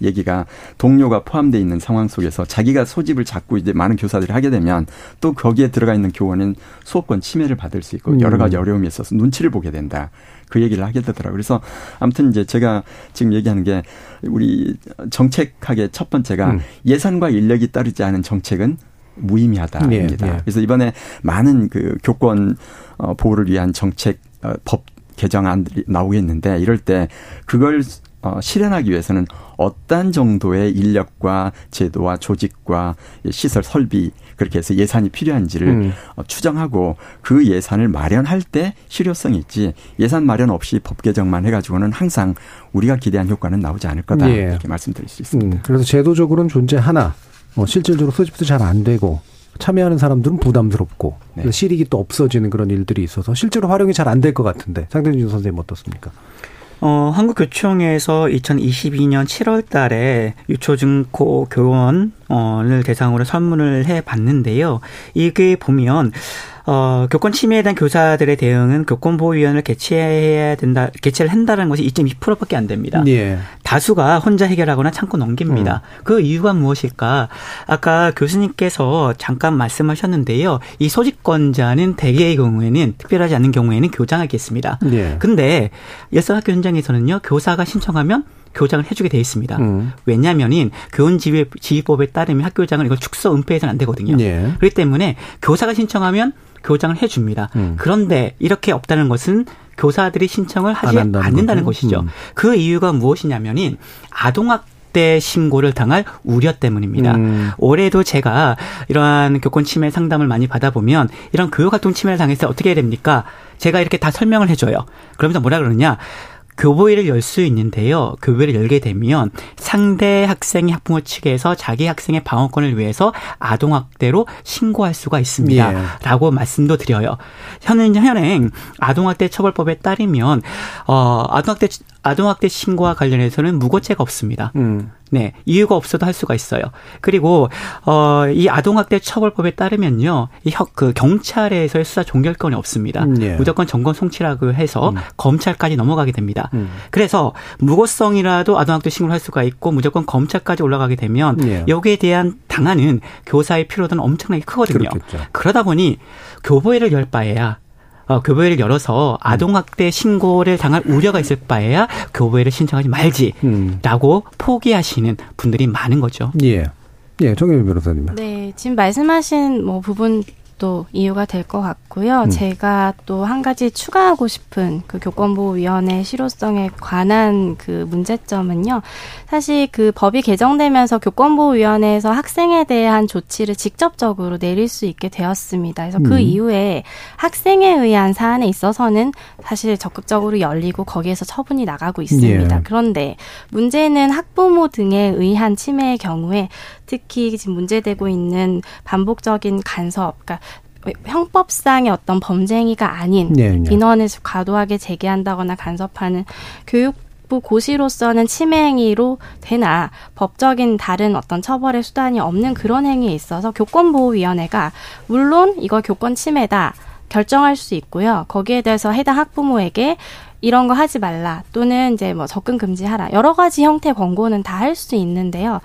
얘기가 동료가 포함되어 있는 상황 속에서 자기가 소집을 잡고 이제 많은 교사들이 하게 되면 또 거기에 들어가 있는 교원은 수업권 침해를 받을 수 있고 여러 가지 음. 어려움이 있어서 눈치를 보게 된다. 그 얘기를 하게 되더라고요. 그래서 아무튼 이제 제가 지금 얘기하는 게 우리 정책학의 첫 번째가 음. 예산과 인력이 따르지 않은 정책은 무의미하다입니다. 네, 네. 그래서 이번에 많은 그 교권 어, 보호를 위한 정책 어, 법 개정안들이 나오겠는데 이럴 때 그걸 어, 실현하기 위해서는 어떤 정도의 인력과 제도와 조직과 시설 설비 그렇게 해서 예산이 필요한지를 음. 어, 추정하고 그 예산을 마련할 때 실효성이 있지 예산 마련 없이 법 개정만 해가지고는 항상 우리가 기대한 효과는 나오지 않을 거다 예. 이렇게 말씀드릴 수 있습니다. 음. 그래서 제도적으로는 존재하나 어, 실질적으로 소집도 잘 안 되고 참여하는 사람들은 부담스럽고 네. 실익이 또 없어지는 그런 일들이 있어서 실제로 활용이 잘 안 될 것 같은데 상대준 선생님 어떻습니까? 어, 한국교총에서 2022년 7월 달에 유초중고 교원을 대상으로 설문을 해 봤는데요. 이게 보면 어, 교권 침해에 대한 교사들의 대응은 교권보호위원회를 개최해야 된다, 개최를 한다는 것이 2.2%밖에 안 됩니다. 예. 다수가 혼자 해결하거나 참고 넘깁니다. 음. 그 이유가 무엇일까? 아까 교수님께서 잠깐 말씀하셨는데요. 이 소집권자는 대개의 경우에는 특별하지 않은 경우에는 교장하겠습니다. 예. 근데 예선학교 현장에서는요, 교사가 신청하면 교장을 해주게 돼 있습니다. 음. 왜냐하면은 교원지휘법에 따르면 학교장은 이걸 축소 은폐해서는 안 되거든요. 예. 그렇기 때문에 교사가 신청하면 교장을 해줍니다. 음. 그런데 이렇게 없다는 것은 교사들이 신청을 하지 않는다는 것이죠. 음. 그 이유가 무엇이냐면은 아동학 대 신고를 당할 우려 때문입니다. 음. 올해도 제가 이러한 교권 침해 상담을 많이 받아보면 이런 교육 활동 침해를 당했을 때 어떻게 해야 됩니까? 제가 이렇게 다 설명을 해줘요. 그러면서 뭐라 그러느냐? 교보회를 열 수 있는데요. 교보회를 열게 되면 상대 학생이 학부모 측에서 자기 학생의 방어권을 위해서 아동 학대로 신고할 수가 있습니다. 예. 라고 말씀도 드려요. 현행, 현행 아동 학대 처벌법에 따르면, 어, 아동 학대, 아동학대 신고와 관련해서는 무고죄가 없습니다. 음. 네, 이유가 없어도 할 수가 있어요. 그리고 어이 아동학대 처벌법에 따르면요, 이그 경찰에서의 수사 종결권이 없습니다. 음, 예. 무조건 정권 송치라고 해서 음. 검찰까지 넘어가게 됩니다. 음. 그래서 무고성이라도 아동학대 신고를 할 수가 있고 무조건 검찰까지 올라가게 되면 예. 여기에 대한 당하는 교사의 필요도는 엄청나게 크거든요. 그렇겠죠. 그러다 보니 교보회를 열 바에야 어, 교보회를 열어서 음. 아동학대 신고를 당할 우려가 있을 바에야 교보회를 신청하지 말지라고 음. 포기하시는 분들이 많은 거죠. 예. 예, 정혜미 변호사님. 네, 지금 말씀하신 뭐 부분 것도 이유가 될 것 같고요. 음. 제가 또 한 가지 추가하고 싶은 그 교권보호위원회 실효성에 관한 그 문제점은요. 사실 그 법이 개정되면서 교권보호위원회에서 학생에 대한 조치를 직접적으로 내릴 수 있게 되었습니다. 그래서 그 음. 이후에 학생에 의한 사안에 있어서는 사실 적극적으로 열리고 거기에서 처분이 나가고 있습니다. 예. 그런데 문제는 학부모 등에 의한 침해의 경우에 특히 지금 문제되고 있는 반복적인 간섭, 그러니까 형법상의 어떤 범죄행위가 아닌 네, 네. 인원을 과도하게 제기한다거나 간섭하는 교육 부 고시로서는 침해 행위로 되나 법적인 다른 어떤 처벌의 수단이 없는 그런 행위에 있어서 교권보호위원회가 물론 이거 교권 침해다 결정할 수 있고요. 거기에 대해서 해당 학부모에게 이런 거 하지 말라 또는 이제 뭐 접근 금지하라 여러 가지 형태 권고는 다 할 수 있는데요.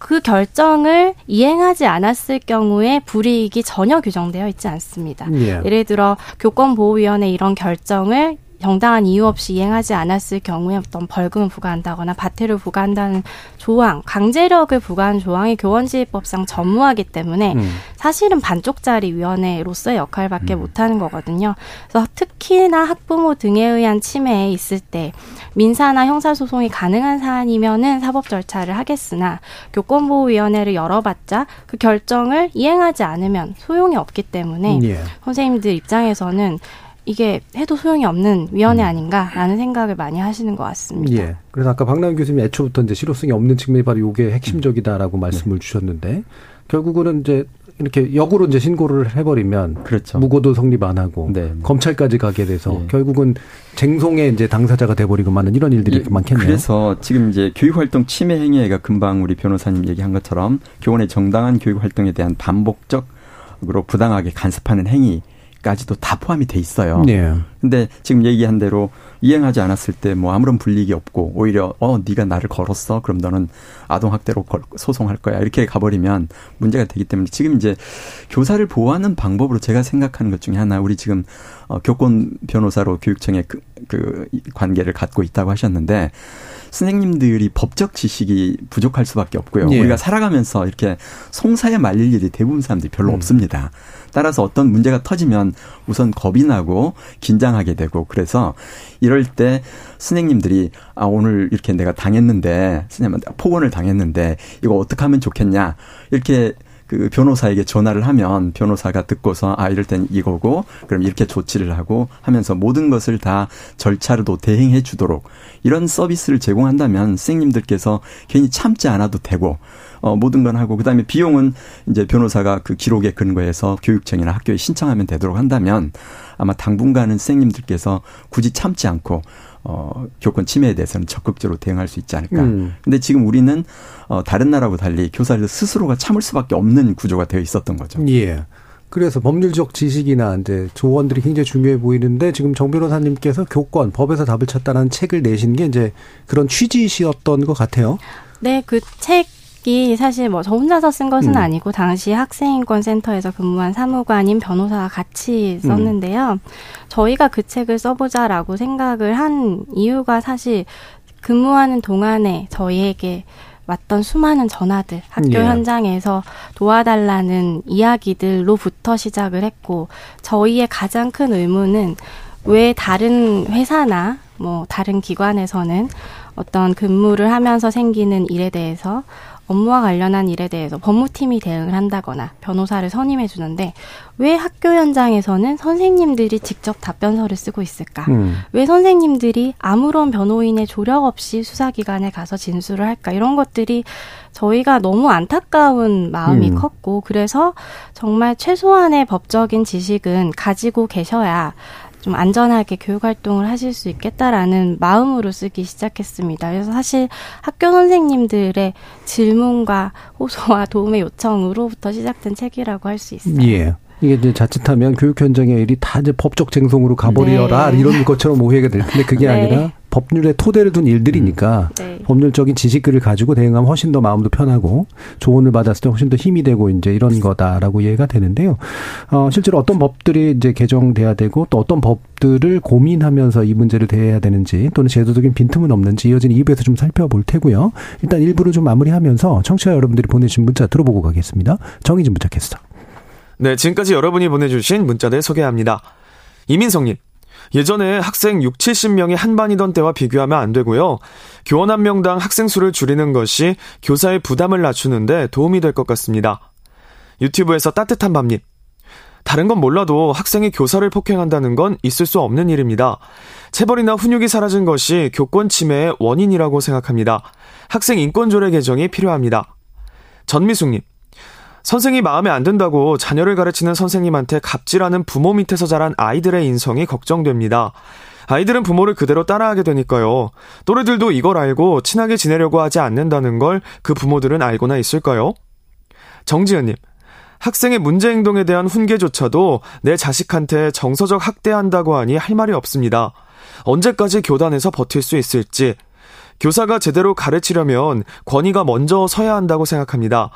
그 결정을 이행하지 않았을 경우에 불이익이 전혀 규정되어 있지 않습니다. 예. 예를 들어 교권보호위원회 이런 결정을 정당한 이유 없이 이행하지 않았을 경우에 어떤 벌금을 부과한다거나 과태를 부과한다는 조항, 강제력을 부과하는 조항이 교원지휘법상 전무하기 때문에 음. 사실은 반쪽짜리 위원회로서의 역할밖에 음. 못하는 거거든요. 그래서 특히나 학부모 등에 의한 침해에 있을 때 민사나 형사 소송이 가능한 사안이면은 사법 절차를 하겠으나 교권보호위원회를 열어봤자 그 결정을 이행하지 않으면 소용이 없기 때문에 예. 선생님들 입장에서는 이게 해도 소용이 없는 위원회 음. 아닌가라는 생각을 많이 하시는 것 같습니다. 예. 그래서 아까 박남 교수님 애초부터 이제 실효성이 없는 측면이 바로 이게 핵심적이다라고 음. 말씀을 네. 주셨는데 결국은 이제 이렇게 역으로 이제 신고를 해버리면 그렇죠. 무고도 성립 안 하고 네. 검찰까지 가게 돼서 네. 결국은 쟁송의 이제 당사자가 돼버리고 많은 이런 일들이 예, 많겠네요. 그래서 지금 이제 교육활동 침해 행위가 금방 우리 변호사님 얘기한 것처럼 교원의 정당한 교육활동에 대한 반복적 으로 부당하게 간섭하는 행위 까지도 다 포함이 돼 있어요. 네. 근데 지금 얘기한 대로 이행하지 않았을 때 뭐 아무런 불이익이 없고 오히려 어 네가 나를 걸었어 그럼 너는 아동 학대로 소송할 거야 이렇게 가버리면 문제가 되기 때문에 지금 이제 교사를 보호하는 방법으로 제가 생각하는 것 중에 하나 우리 지금 어 교권 변호사로 교육청에 그, 그 관계를 갖고 있다고 하셨는데 선생님들이 법적 지식이 부족할 수밖에 없고요. 예. 우리가 살아가면서 이렇게 송사에 말릴 일이 대부분 사람들이 별로 음. 없습니다. 따라서 어떤 문제가 터지면 우선 겁이 나고 긴장하게 되고 그래서 이럴 때 선생님들이 아 오늘 이렇게 내가 당했는데 선생님한테 폭언을 당했는데 이거 어떻게 하면 좋겠냐 이렇게 그 변호사에게 전화를 하면 변호사가 듣고서 아 이럴 땐 이거고 그럼 이렇게 조치를 하고 하면서 모든 것을 다 절차로 대행해 주도록 이런 서비스를 제공한다면 선생님들께서 괜히 참지 않아도 되고 어 모든 건 하고 그다음에 비용은 이제 변호사가 그 기록에 근거해서 교육청이나 학교에 신청하면 되도록 한다면 아마 당분간은 선생님들께서 굳이 참지 않고 어, 교권 침해에 대해서는 적극적으로 대응할 수 있지 않을까. 음. 근데 지금 우리는 어, 다른 나라하고 달리 교사들 스스로가 참을 수밖에 없는 구조가 되어 있었던 거죠. 예. 그래서 법률적 지식이나 이제 조언들이 굉장히 중요해 보이는데 지금 정 변호사님께서 교권 법에서 답을 찾다라는 책을 내신 게 이제 그런 취지이셨던 것 같아요. 네, 그 책 이 사실 뭐 저 혼자서 쓴 것은 음. 아니고 당시 학생인권 센터에서 근무한 사무관인 변호사가 같이 음. 썼는데요. 음. 저희가 그 책을 써보자라고 생각을 한 이유가 사실 근무하는 동안에 저희에게 왔던 수많은 전화들, 학교 예. 현장에서 도와달라는 이야기들로부터 시작을 했고, 저희의 가장 큰 의문은 왜 다른 회사나 뭐 다른 기관에서는 어떤 근무를 하면서 생기는 일에 대해서 업무와 관련한 일에 대해서 법무팀이 대응을 한다거나 변호사를 선임해 주는데 왜 학교 현장에서는 선생님들이 직접 답변서를 쓰고 있을까? 음. 왜 선생님들이 아무런 변호인의 조력 없이 수사기관에 가서 진술을 할까? 이런 것들이 저희가 너무 안타까운 마음이 음. 컸고 그래서 정말 최소한의 법적인 지식은 가지고 계셔야 좀 안전하게 교육 활동을 하실 수 있겠다라는 마음으로 쓰기 시작했습니다. 그래서 사실 학교 선생님들의 질문과 호소와 도움의 요청으로부터 시작된 책이라고 할 수 있어요. 예. 이게 이제 자칫하면 교육 현장의 일이 다 이제 법적 쟁송으로 가버리어라 네. 이런 것처럼 오해가 될 텐데 그게 네. 아니라 법률의 토대를 둔 일들이니까 음. 네. 법률적인 지식을 가지고 대응하면 훨씬 더 마음도 편하고 조언을 받았을 때 훨씬 더 힘이 되고 이제 이런 거다라고 이해가 되는데요. 어, 실제로 어떤 법들이 이제 개정돼야 되고 또 어떤 법들을 고민하면서 이 문제를 대해야 되는지 또는 제도적인 빈틈은 없는지 이어진 2부에서 좀 살펴볼 테고요. 일단 1부를 좀 마무리하면서 청취자 여러분들이 보내주신 문자 들어보고 가겠습니다. 정의진 문자 캐스터. 네, 지금까지 여러분이 보내주신 문자들 소개합니다. 이민성님. 예전에 학생 6, 70명이 한 반이던 때와 비교하면 안 되고요. 교원 한 명당 학생 수를 줄이는 것이 교사의 부담을 낮추는데 도움이 될 것 같습니다. 유튜브에서 따뜻한 밤님. 다른 건 몰라도 학생이 교사를 폭행한다는 건 있을 수 없는 일입니다. 체벌이나 훈육이 사라진 것이 교권 침해의 원인이라고 생각합니다. 학생 인권조례 개정이 필요합니다. 전미숙님. 선생이 마음에 안 든다고 자녀를 가르치는 선생님한테 갑질하는 부모 밑에서 자란 아이들의 인성이 걱정됩니다. 아이들은 부모를 그대로 따라하게 되니까요. 또래들도 이걸 알고 친하게 지내려고 하지 않는다는 걸 그 부모들은 알고나 있을까요? 정지현님. 학생의 문제 행동에 대한 훈계조차도 내 자식한테 정서적 학대한다고 하니 할 말이 없습니다. 언제까지 교단에서 버틸 수 있을지. 교사가 제대로 가르치려면 권위가 먼저 서야 한다고 생각합니다.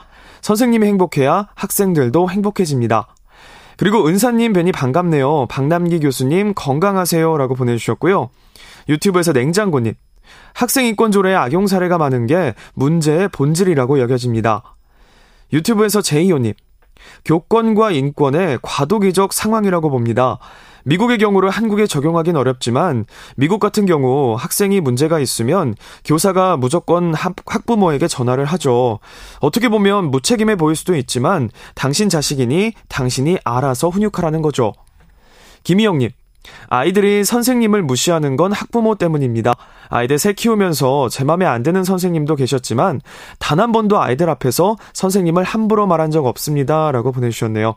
선생님이 행복해야 학생들도 행복해집니다. 그리고 은사님 뵈니 반갑네요. 박남기 교수님 건강하세요. 라고 보내주셨고요. 유튜브에서 냉장고님. 학생 인권 조례에 악용 사례가 많은 게 문제의 본질이라고 여겨집니다. 유튜브에서 제이호님. 교권과 인권의 과도기적 상황이라고 봅니다. 미국의 경우를 한국에 적용하긴 어렵지만 미국 같은 경우 학생이 문제가 있으면 교사가 무조건 학부모에게 전화를 하죠. 어떻게 보면 무책임해 보일 수도 있지만 당신 자식이니 당신이 알아서 훈육하라는 거죠. 김희영님. 아이들이 선생님을 무시하는 건 학부모 때문입니다. 아이들 새 키우면서 제 맘에 안 드는 선생님도 계셨지만 단 한 번도 아이들 앞에서 선생님을 함부로 말한 적 없습니다. 라고 보내주셨네요.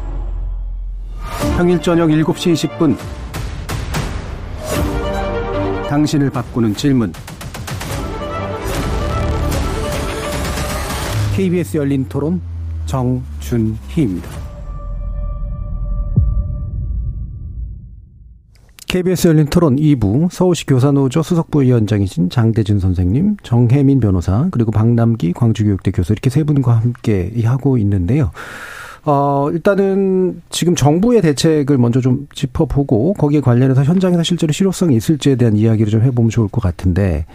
평일 저녁 7시 20분 당신을 바꾸는 질문 KBS 열린 토론 정준희입니다. KBS 열린 토론 2부 서울시 교사노조 수석부위원장이신 장대진 선생님, 정혜민 변호사, 그리고 박남기 광주교육대 교수 이렇게 세 분과 함께 하고 있는데요. 어, 일단은 지금 정부의 대책을 먼저 좀 짚어보고 거기에 관련해서 현장에서 실제로 실효성이 있을지에 대한 이야기를 좀 해보면 좋을 것 같은데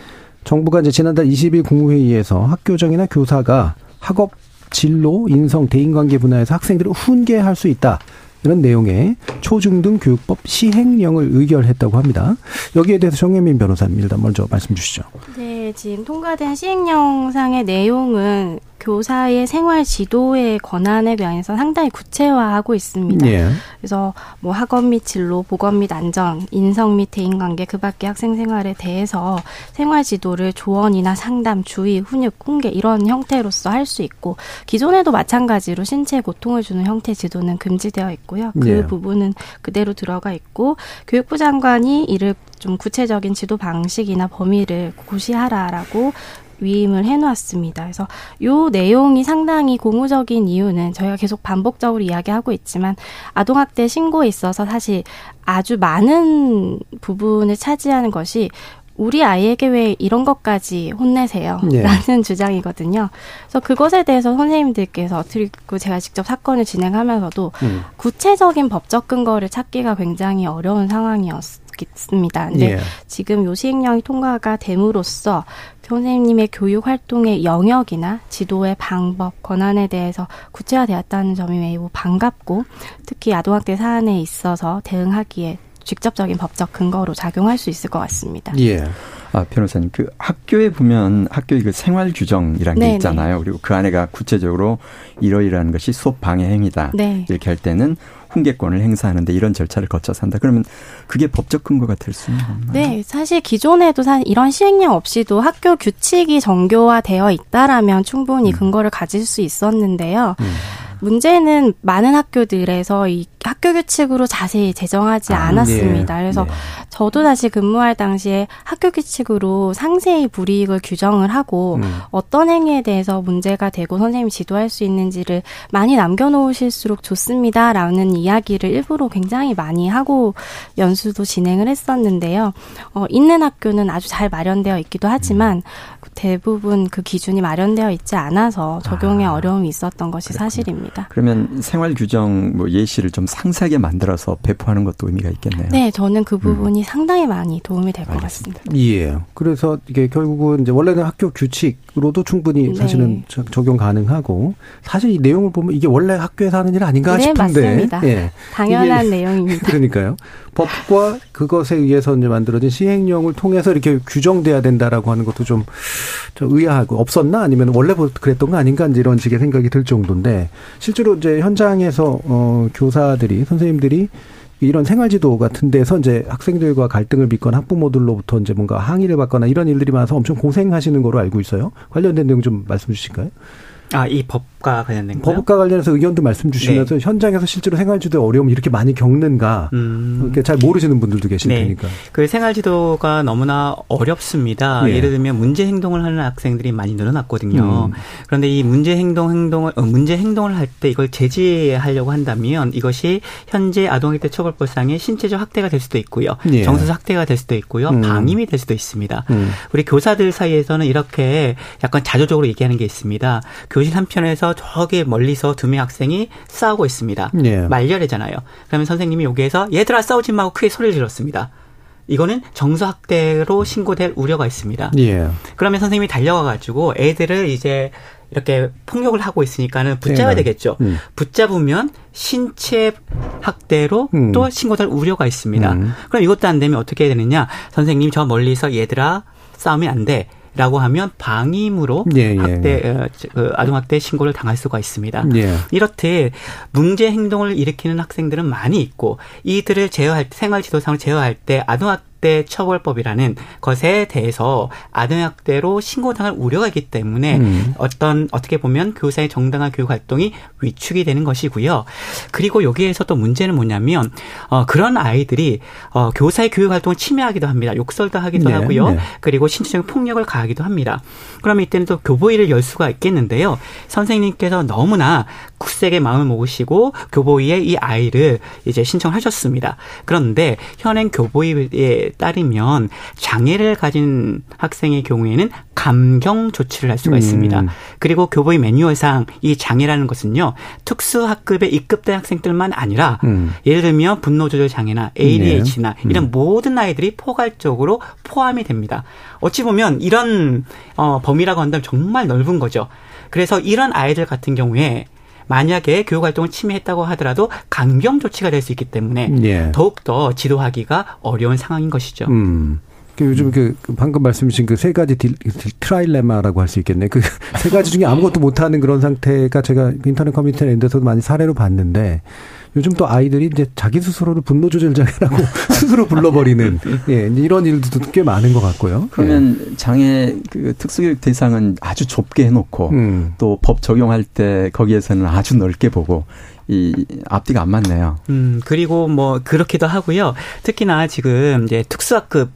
정부가 이제 지난달 20일 국무회의에서 학교정이나 교사가 학업 진로, 인성, 대인관계 분야에서 학생들을 훈계할 수 있다. 이런 내용의 초중등 교육법 시행령을 의결했다고 합니다. 여기에 대해서 정혜민 변호사님 일단 먼저 말씀 주시죠. 네, 지금 통과된 시행령상의 내용은 교사의 생활 지도의 권한에 관해서 상당히 구체화하고 있습니다. 예. 그래서 뭐 학업 및 진로, 보건 및 안전, 인성 및 대인 관계 그밖에 학생 생활에 대해서 생활 지도를 조언이나 상담, 주의, 훈육, 훈계 이런 형태로서 할 수 있고 기존에도 마찬가지로 신체 고통을 주는 형태 지도는 금지되어 있고요. 그 예. 부분은 그대로 들어가 있고 교육부 장관이 이를 좀 구체적인 지도 방식이나 범위를 고시하라라고 위임을 해놓았습니다. 그래서 요 내용이 상당히 고무적인 이유는 저희가 계속 반복적으로 이야기하고 있지만 아동학대 신고에 있어서 사실 아주 많은 부분을 차지하는 것이 우리 아이에게 왜 이런 것까지 혼내세요? 예. 라는 주장이거든요. 그래서 그것에 대해서 선생님들께서 그리고 제가 직접 사건을 진행하면서도 음. 구체적인 법적 근거를 찾기가 굉장히 어려운 상황이었어요. 있습니다. 근데 예. 지금 요 시행령이 통과가 됨으로써 선생님의 교육 활동의 영역이나 지도의 방법, 권한에 대해서 구체화되었다는 점이 매우 반갑고 특히 아동학대 사안에 있어서 대응하기에 직접적인 법적 근거로 작용할 수 있을 것 같습니다. 예. 아, 변호사님, 그 학교에 보면 학교의 그 생활 규정이라는 게 네, 있잖아요. 네. 그리고 그 안에가 구체적으로 이러이러한 것이 수업 방해 행위다. 네. 이렇게 할 때는 훈계권을 행사하는데 이런 절차를 거쳐서 한다. 그러면 그게 법적 근거가 될수 있는 건가요? 네, 사실 기존에도 이런 시행령 없이도 학교 규칙이 정교화되어 있다라면 충분히 음. 근거를 가질 수 있었는데요. 음. 문제는 많은 학교들에서 이 학교 규칙으로 자세히 제정하지 아, 않았습니다. 네. 그래서 네. 저도 다시 근무할 당시에 학교 규칙으로 상세히 불이익을 규정을 하고 음. 어떤 행위에 대해서 문제가 되고 선생님이 지도할 수 있는지를 많이 남겨놓으실수록 좋습니다라는 이야기를 일부러 굉장히 많이 하고 연수도 진행을 했었는데요. 어, 있는 학교는 아주 잘 마련되어 있기도 하지만 대부분 그 기준이 마련되어 있지 않아서 적용에 아, 어려움이 있었던 것이 그렇군요. 사실입니다. 그러면 생활 규정 뭐 예시를 좀 상세하게 만들어서 배포하는 것도 의미가 있겠네요. 네, 저는 그 부분이 음. 상당히 많이 도움이 될 것 같습니다. 예. 그래서 이게 결국은 이제 원래는 학교 규칙으로도 충분히 네. 사실은 적용 가능하고 사실 이 내용을 보면 이게 원래 학교에서 하는 일 아닌가 네, 싶은데. 맞습니다. 예. 당연한 내용입니다. 그러니까요. 법과 그것에 의해서 이제 만들어진 시행령을 통해서 이렇게 규정돼야 된다라고 하는 것도 좀, 좀 의아하고 없었나 아니면 원래 그랬던 거 아닌가 이런 식의 생각이 들 정도인데 실제로 이제 현장에서 어 교사들이 선생님들이 이런 생활지도 같은 데서 이제 학생들과 갈등을 빚거나 학부모들로부터 이제 뭔가 항의를 받거나 이런 일들이 많아서 엄청 고생하시는 거로 알고 있어요. 관련된 내용 좀 말씀 주실까요? 아, 이 법 과 관련된 거요? 법과 관련해서 의견도 말씀 주시면서 네. 현장에서 실제로 생활지도에 어려움이 이렇게 많이 겪는가 음. 이렇게 잘 모르시는 분들도 계실 네. 테니까. 그 생활지도가 너무나 어렵습니다. 네. 예를 들면 문제 행동을 하는 학생들이 많이 늘어났거든요. 음. 그런데 이 문제 행동 행동을 어, 문제 행동을 할 때 이걸 제지하려고 한다면 이것이 현재 아동학대 처벌법상의 신체적 학대가 될 수도 있고요. 예. 정서적 학대가 될 수도 있고요. 음. 방임이 될 수도 있습니다. 음. 우리 교사들 사이에서는 이렇게 약간 자조적으로 얘기하는 게 있습니다. 교실 한편에서 저기 멀리서 두 명 학생이 싸우고 있습니다. 예. 말렬이잖아요. 그러면 선생님이 여기에서 얘들아 싸우지 마고 크게 소리를 질렀습니다. 이거는 정서학대로 신고될 우려가 있습니다. 예. 그러면 선생님이 달려가가지고 애들을 이제 이렇게 폭력을 하고 있으니까는 붙잡아야 네. 되겠죠. 음. 붙잡으면 신체 학대로 음. 또 신고될 우려가 있습니다. 음. 그럼 이것도 안 되면 어떻게 해야 되느냐? 선생님 저 멀리서 얘들아 싸우면 안 돼. 라고 하면 방임으로 예, 예, 학대 예. 어, 그 아동학대 신고를 당할 수가 있습니다. 예. 이렇듯 문제 행동을 일으키는 학생들은 많이 있고 이들을 제어할 때 생활 지도상을 제어할 때 아동학 학대 처벌법이라는 것에 대해서 아동 학대로 신고당할 우려가 있기 때문에 음. 어떤 어떻게 보면 교사의 정당한 교육 활동이 위축이 되는 것이고요. 그리고 여기에서 또 문제는 뭐냐면 어, 그런 아이들이 어, 교사의 교육 활동을 침해하기도 합니다. 욕설도 하기도 네, 하고요. 네. 그리고 신체적인 폭력을 가하기도 합니다. 그러면 이때는 또 교보위를 열 수가 있겠는데요. 선생님께서 너무나 굳세게 마음을 먹으시고 교보위에 이 아이를 이제 신청하셨습니다. 그런데 현행 교보위에 따르면 장애를 가진 학생의 경우에는 감경 조치를 할 수가 있습니다. 음. 그리고 교보의 매뉴얼상 이 장애라는 것은요 특수 학급에 입급된 학생들만 아니라 음. 예를 들면 분노 조절 장애나 ADHD나 네. 이런 음. 모든 아이들이 포괄적으로 포함이 됩니다. 어찌 보면 이런 어, 범위라고 한다면 정말 넓은 거죠. 그래서 이런 아이들 같은 경우에 만약에 교육 활동을 침해했다고 하더라도 감경 조치가 될 수 있기 때문에 예. 더욱 더 지도하기가 어려운 상황인 것이죠. 음. 그 요즘 그, 그 방금 말씀 주신 그 세 가지 딜, trilemma라고 할 수 있겠네. 그 세 가지 중에 아무것도 못하는 그런 상태가 제가 인터넷 커뮤니티 랜드에서도 많이 사례로 봤는데 요즘 또 아이들이 이제 자기 스스로를 분노 조절 장애라고 스스로 불러버리는 예, 이런 일도 꽤 많은 것 같고요. 그러면 예. 장애 그 특수교육 대상은 아주 좁게 해놓고 음. 또법 적용할 때 거기에서는 아주 넓게 보고 이 앞뒤가 안 맞네요. 음 그리고 뭐 그렇기도 하고요. 특히나 지금 이제 특수학급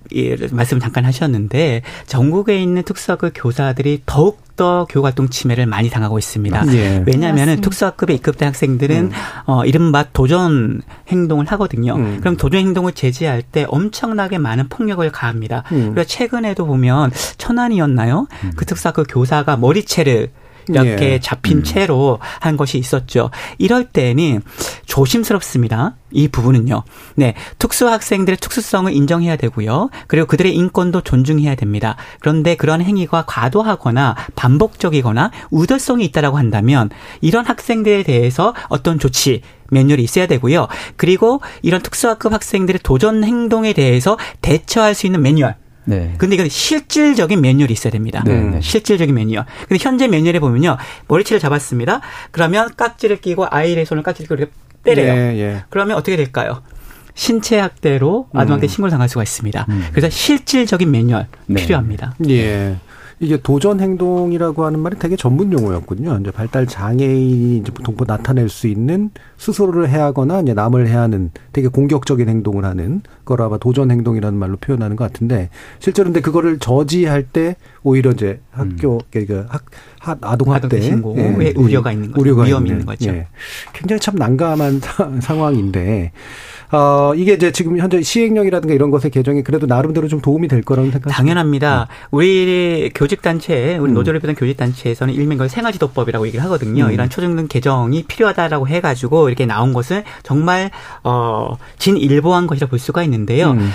말씀 잠깐 하셨는데 전국에 있는 특수학급 교사들이 더욱 더 교육활동 침해를 많이 당하고 있습니다. 예. 왜냐하면 특수학급에 입급된 학생들은 음. 어 이른바 도전 행동을 하거든요. 음. 그럼 도전 행동을 제지할 때 엄청나게 많은 폭력을 가합니다. 음. 그래서 최근에도 보면 천안이었나요? 음. 그 특수학급 교사가 머리채를 이렇게 예. 잡힌 음. 채로 한 것이 있었죠. 이럴 때는 조심스럽습니다. 이 부분은요. 네. 특수 학생들의 특수성을 인정해야 되고요. 그리고 그들의 인권도 존중해야 됩니다. 그런데 그런 행위가 과도하거나 반복적이거나 우도성이 있다라고 한다면 이런 학생들에 대해서 어떤 조치 매뉴얼이 있어야 되고요. 그리고 이런 특수학급 학생들의 도전 행동에 대해서 대처할 수 있는 매뉴얼 네. 근데 이건 실질적인 매뉴얼이 있어야 됩니다. 네. 네. 실질적인 매뉴얼. 근데 현재 매뉴얼에 보면요. 머리채를 잡았습니다. 그러면 깍지를 끼고 아이의 손을 깍지를 끼고 이렇게 때려요. 예, 예. 그러면 어떻게 될까요? 신체 학대로 아동학대 음. 신고를 당할 수가 있습니다. 음. 그래서 실질적인 매뉴얼 네. 필요합니다. 예. 이게 도전 행동이라고 하는 말이 되게 전문 용어였거든요. 이제 발달 장애인이 이제 보통 뭐 나타낼 수 있는 스스로를 해하거나 이제 남을 해하는 되게 공격적인 행동을 하는 거라 아마 도전 행동이라는 말로 표현하는 것 같은데 실제로 근데 그거를 저지할 때 오히려 이제 학교 음. 그 학, 학 아동 학대 신고에 예, 우려가 있는 거죠. 우려가 위험이 있는, 있는 거죠. 예. 굉장히 참 난감한 상황인데 어, 이게 이제 지금 현재 시행령이라든가 이런 것의 개정이 그래도 나름대로 좀 도움이 될 거라는 생각 당연합니다. 음. 우리 교직단체, 우리 음. 노조를 비롯한 교직단체에서는 일명 그 생활지도법이라고 얘기를 하거든요. 음. 이런 초중등 개정이 필요하다라고 해가지고 이렇게 나온 것은 정말, 어, 진일보한 것이라 볼 수가 있는데요. 음.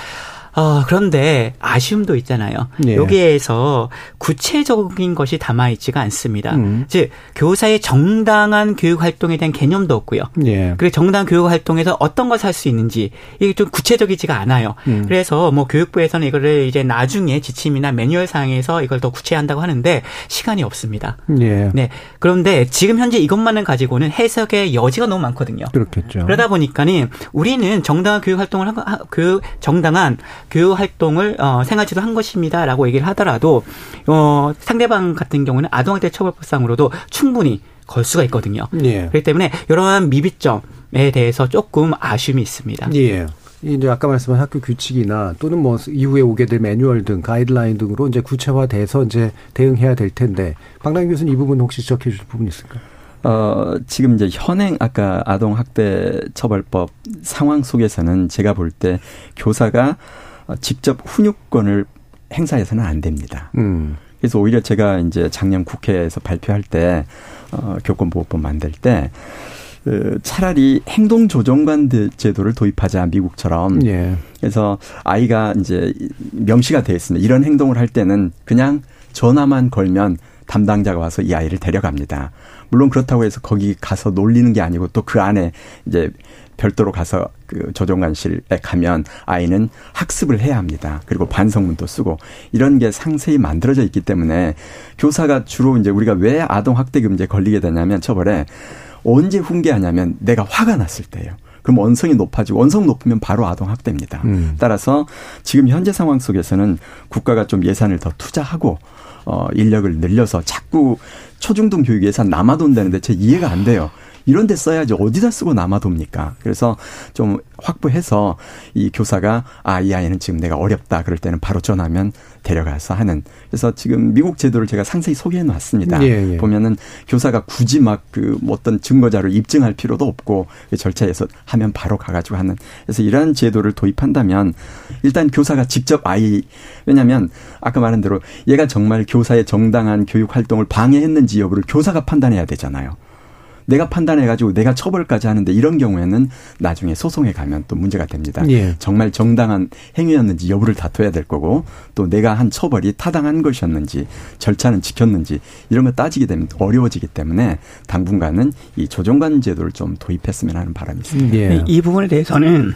어, 그런데 아쉬움도 있잖아요. 예. 여기에서 구체적인 것이 담아 있지가 않습니다. 음. 즉 교사의 정당한 교육 활동에 대한 개념도 없고요. 예. 그리고 정당한 교육 활동에서 어떤 것을 할 수 있는지 이게 좀 구체적이지가 않아요. 음. 그래서 뭐 교육부에서는 이거를 이제 나중에 지침이나 매뉴얼 상에서 이걸 더 구체한다고 하는데 시간이 없습니다. 예. 네. 그런데 지금 현재 이것만을 가지고는 해석의 여지가 너무 많거든요. 그렇겠죠. 그러다 보니까는 우리는 정당한 교육 활동을 한그 정당한 교육 활동을 어, 생활지도 한 것입니다라고 얘기를 하더라도 어, 상대방 같은 경우는 아동학대 처벌법상으로도 충분히 걸 수가 있거든요. 예. 그렇기 때문에 이러한 미비점에 대해서 조금 아쉬움이 있습니다. 예. 이제 아까 말씀한 학교 규칙이나 또는 뭐 이후에 오게 될 매뉴얼 등 가이드라인 등으로 이제 구체화돼서 이제 대응해야 될 텐데 방당 교수님 이 부분 혹시 지적해 주실 부분 있을까요? 어, 지금 이제 현행 아까 아동학대 처벌법 상황 속에서는 제가 볼 때 교사가 어, 직접 훈육권을 행사해서는 안 됩니다. 음. 그래서 오히려 제가 이제 작년 국회에서 발표할 때 어, 교권보호법 만들 때 그, 차라리 행동 조정관 제도를 도입하자 미국처럼. 예. 그래서 아이가 이제 명시가 되어 있습니다. 이런 행동을 할 때는 그냥 전화만 걸면 담당자가 와서 이 아이를 데려갑니다. 물론 그렇다고 해서 거기 가서 놀리는 게 아니고 또 그 안에 이제 별도로 가서 그 조정관실에 가면 아이는 학습을 해야 합니다. 그리고 반성문도 쓰고 이런 게 상세히 만들어져 있기 때문에 교사가 주로 이제 우리가 왜 아동 학대 금지에 걸리게 되냐면 처벌에 언제 훈계하냐면 내가 화가 났을 때예요. 그럼 원성이 높아지고 원성 높으면 바로 아동 학대입니다. 음. 따라서 지금 현재 상황 속에서는 국가가 좀 예산을 더 투자하고 어 인력을 늘려서 자꾸 초중등 교육 예산 남아돈다는데 제 이해가 안 돼요. 이런 데 써야지 어디다 쓰고 남아 돕니까? 그래서 좀 확보해서 이 교사가 아, 이 아이는 지금 내가 어렵다. 그럴 때는 바로 전하면 데려가서 하는. 그래서 지금 미국 제도를 제가 상세히 소개해 놨습니다. 예, 예. 보면은 교사가 굳이 막그 뭐 어떤 증거 자료를 입증할 필요도 없고 그 절차에서 하면 바로 가가지고 하는. 그래서 이러한 제도를 도입한다면 일단 교사가 직접 아이 왜냐하면 아까 말한 대로 얘가 정말 교사의 정당한 교육 활동을 방해했는지 여부를 교사가 판단해야 되잖아요. 내가 판단해가지고 내가 처벌까지 하는데 이런 경우에는 나중에 소송에 가면 또 문제가 됩니다. 예. 정말 정당한 행위였는지 여부를 다퉈야 될 거고 또 내가 한 처벌이 타당한 것이었는지 절차는 지켰는지 이런 거 따지게 되면 어려워지기 때문에 당분간은 이 조정관 제도를 좀 도입했으면 하는 바람이 있습니다. 예. 이 부분에 대해서는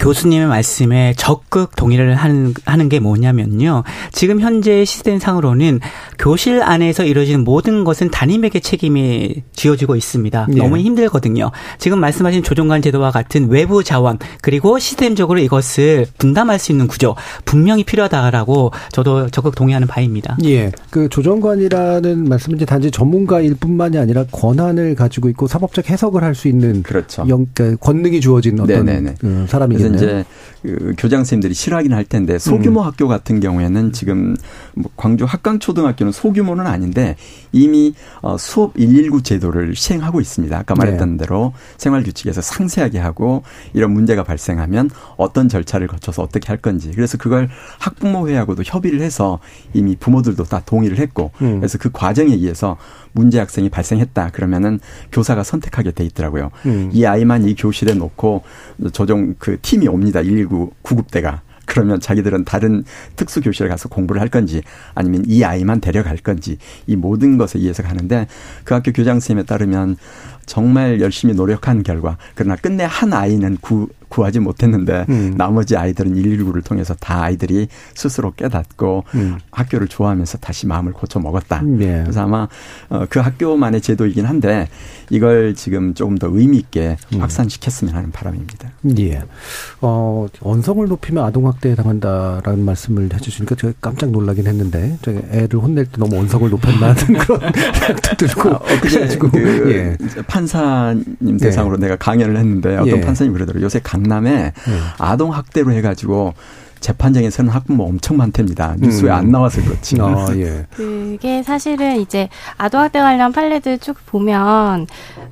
교수님의 말씀에 적극 동의를 하는, 하는 게 뭐냐면요. 지금 현재 시스템상으로는 교실 안에서 이루어지는 모든 것은 담임에게 책임이 지어지고 있습니다. 네. 너무 힘들거든요. 지금 말씀하신 조종관 제도와 같은 외부 자원 그리고 시스템적으로 이것을 분담할 수 있는 구조 분명히 필요하다라고 저도 적극 동의하는 바입니다. 예. 그 조정관이라는 말씀은 이제 단지 전문가일 뿐만이 아니라 권한을 가지고 있고 사법적 해석을 할 수 있는 그렇죠. 영, 그러니까 권능이 주어진 어떤 그 사람이 그래서 이제 그 교장 선생님들이 싫어하긴 할 텐데 소규모 음. 학교 같은 경우에는 지금 뭐 광주 학강초등학교는 소규모는 아닌데 이미 어 수업 119 제도를 시행하고 있습니다. 아까 말했던 네. 대로 생활 규칙에서 상세하게 하고 이런 문제가 발생하면 어떤 절차를 거쳐서 어떻게 할 건지 그래서 그걸 학부모회하고도 협의를 해서 이미 부모들도 다 동의를 했고 음. 그래서 그 과정에 의해서 문제 학생이 발생했다 그러면은 교사가 선택하게 돼 있더라고요. 음. 이 아이만 이 교실에 놓고 조정 그 팀이 옵니다. 119 구급대가. 그러면 자기들은 다른 특수 교실에 가서 공부를 할 건지 아니면 이 아이만 데려갈 건지 이 모든 것에 의해서 가는데 그 학교 교장 선생님에 따르면 정말 열심히 노력한 결과 그러나 끝내 한 아이는 구, 구하지 못했는데 음. 나머지 아이들은 119를 통해서 다 아이들이 스스로 깨닫고 음. 학교를 좋아하면서 다시 마음을 고쳐 먹었다. 예. 그래서 아마 어, 그 학교만의 제도이긴 한데 이걸 지금 조금 더 의미 있게 음. 확산시켰으면 하는 바람입니다. 예. 어, 언성을 높이면 아동 학대에 당한다라는 말씀을 해주시니까 제가 깜짝 놀라긴 했는데 제가 애를 혼낼 때 너무 언성을 높였나 하는 그런 생각도 들고 아, 그래가지고 그 예. 판사님 대상으로 예. 내가 강연을 했는데 어떤 예. 판사님 그러더라고요. 요새 강남에 예. 아동 학대로 해가지고 재판장에 서는 학부모 엄청 많답니다. 뉴스에 음. 안 나와서 그렇지. 아, 예. 그게 사실은 이제 아동학대 관련 판례들 쭉 보면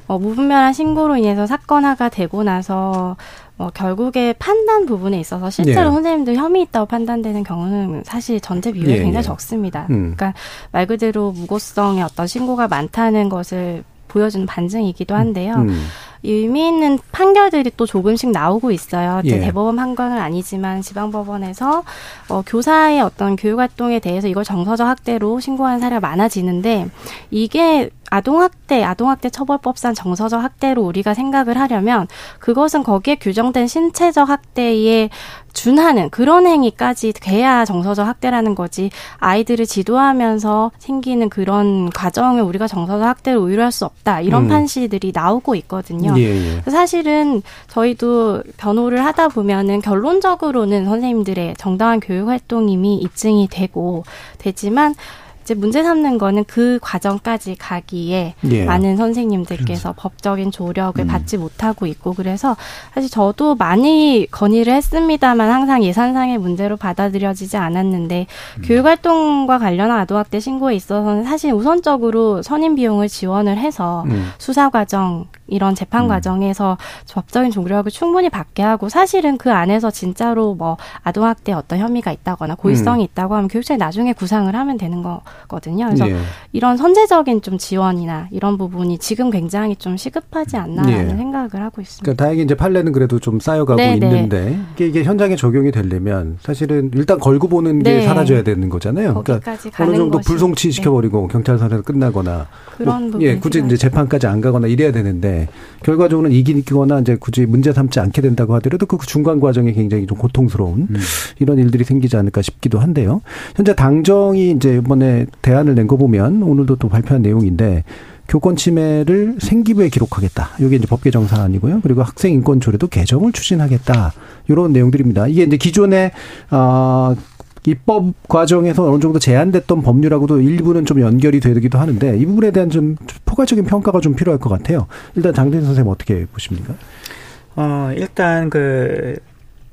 어, 무분별한 신고로 인해서 사건화가 되고 나서 어, 결국에 판단 부분에 있어서 실제로 예. 선생님들 혐의 있다고 판단되는 경우는 사실 전체 비율이 예, 굉장히 예. 적습니다. 음. 그러니까 말 그대로 무고성의 어떤 신고가 많다는 것을 보여주는 반증이기도 한데요. 음. 의미 있는 판결들이 또 조금씩 나오고 있어요. 예. 대법원 판결은 아니지만 지방법원에서 어, 교사의 어떤 교육활동에 대해서 이걸 정서적 학대로 신고하는 사례가 많아지는데 이게 아동학대, 아동학대 처벌법상 정서적 학대로 우리가 생각을 하려면 그것은 거기에 규정된 신체적 학대에 준하는 그런 행위까지 돼야 정서적 학대라는 거지 아이들을 지도하면서 생기는 그런 과정을 우리가 정서적 학대로 의뢰할 수 없다 이런 음. 판시들이 나오고 있거든요. 예, 예. 사실은 저희도 변호를 하다 보면은 결론적으로는 선생님들의 정당한 교육 활동임이 입증이 되고 되지만 이제 문제 삼는 거는 그 과정까지 가기에 예. 많은 선생님들께서 그렇죠. 법적인 조력을 음. 받지 못하고 있고 그래서 사실 저도 많이 건의를 했습니다만 항상 예산상의 문제로 받아들여지지 않았는데 음. 교육활동과 관련한 아동학대 신고에 있어서는 사실 우선적으로 선임 비용을 지원을 해서 음. 수사 과정 이런 재판 음. 과정에서 법적인 조력을 충분히 받게 하고 사실은 그 안에서 진짜로 뭐 아동학대 어떤 혐의가 있다거나 고의성이 음. 있다고 하면 교육청이 나중에 구상을 하면 되는 거 거든요. 그래서 예. 이런 선제적인 좀 지원이나 이런 부분이 지금 굉장히 좀 시급하지 않나라는 예. 생각을 하고 있습니다. 그러니까 다행히 이제 판례는 그래도 좀 쌓여가고 네네. 네. 있는데 이게, 이게, 현장에 적용이 되려면 사실은 일단 걸고 보는 게 네. 사라져야 되는 거잖아요. 그러니까 어느 정도 불송치 시켜버리고 네. 경찰서에서 끝나거나 그런 뭐, 예, 굳이 이제 재판까지 안 가거나 이래야 되는데 결과적으로는 이기거나 이제 굳이 문제 삼지 않게 된다고 하더라도 그 중간 과정이 굉장히 좀 고통스러운 음. 이런 일들이 생기지 않을까 싶기도 한데요. 현재 당정이 이제 이번에 대안을 낸 거 보면 오늘도 또 발표한 내용인데 교권 침해를 생기부에 기록하겠다. 이게 이제 법 개정 사안이고요. 그리고 학생 인권 조례도 개정을 추진하겠다. 이런 내용들입니다. 이게 이제 기존에 어 입법 과정에서 어느 정도 제한됐던 법률하고도 일부는 좀 연결이 되기도 하는데 이 부분에 대한 좀 포괄적인 평가가 좀 필요할 것 같아요. 일단 장대인 선생님 어떻게 보십니까? 어, 일단 그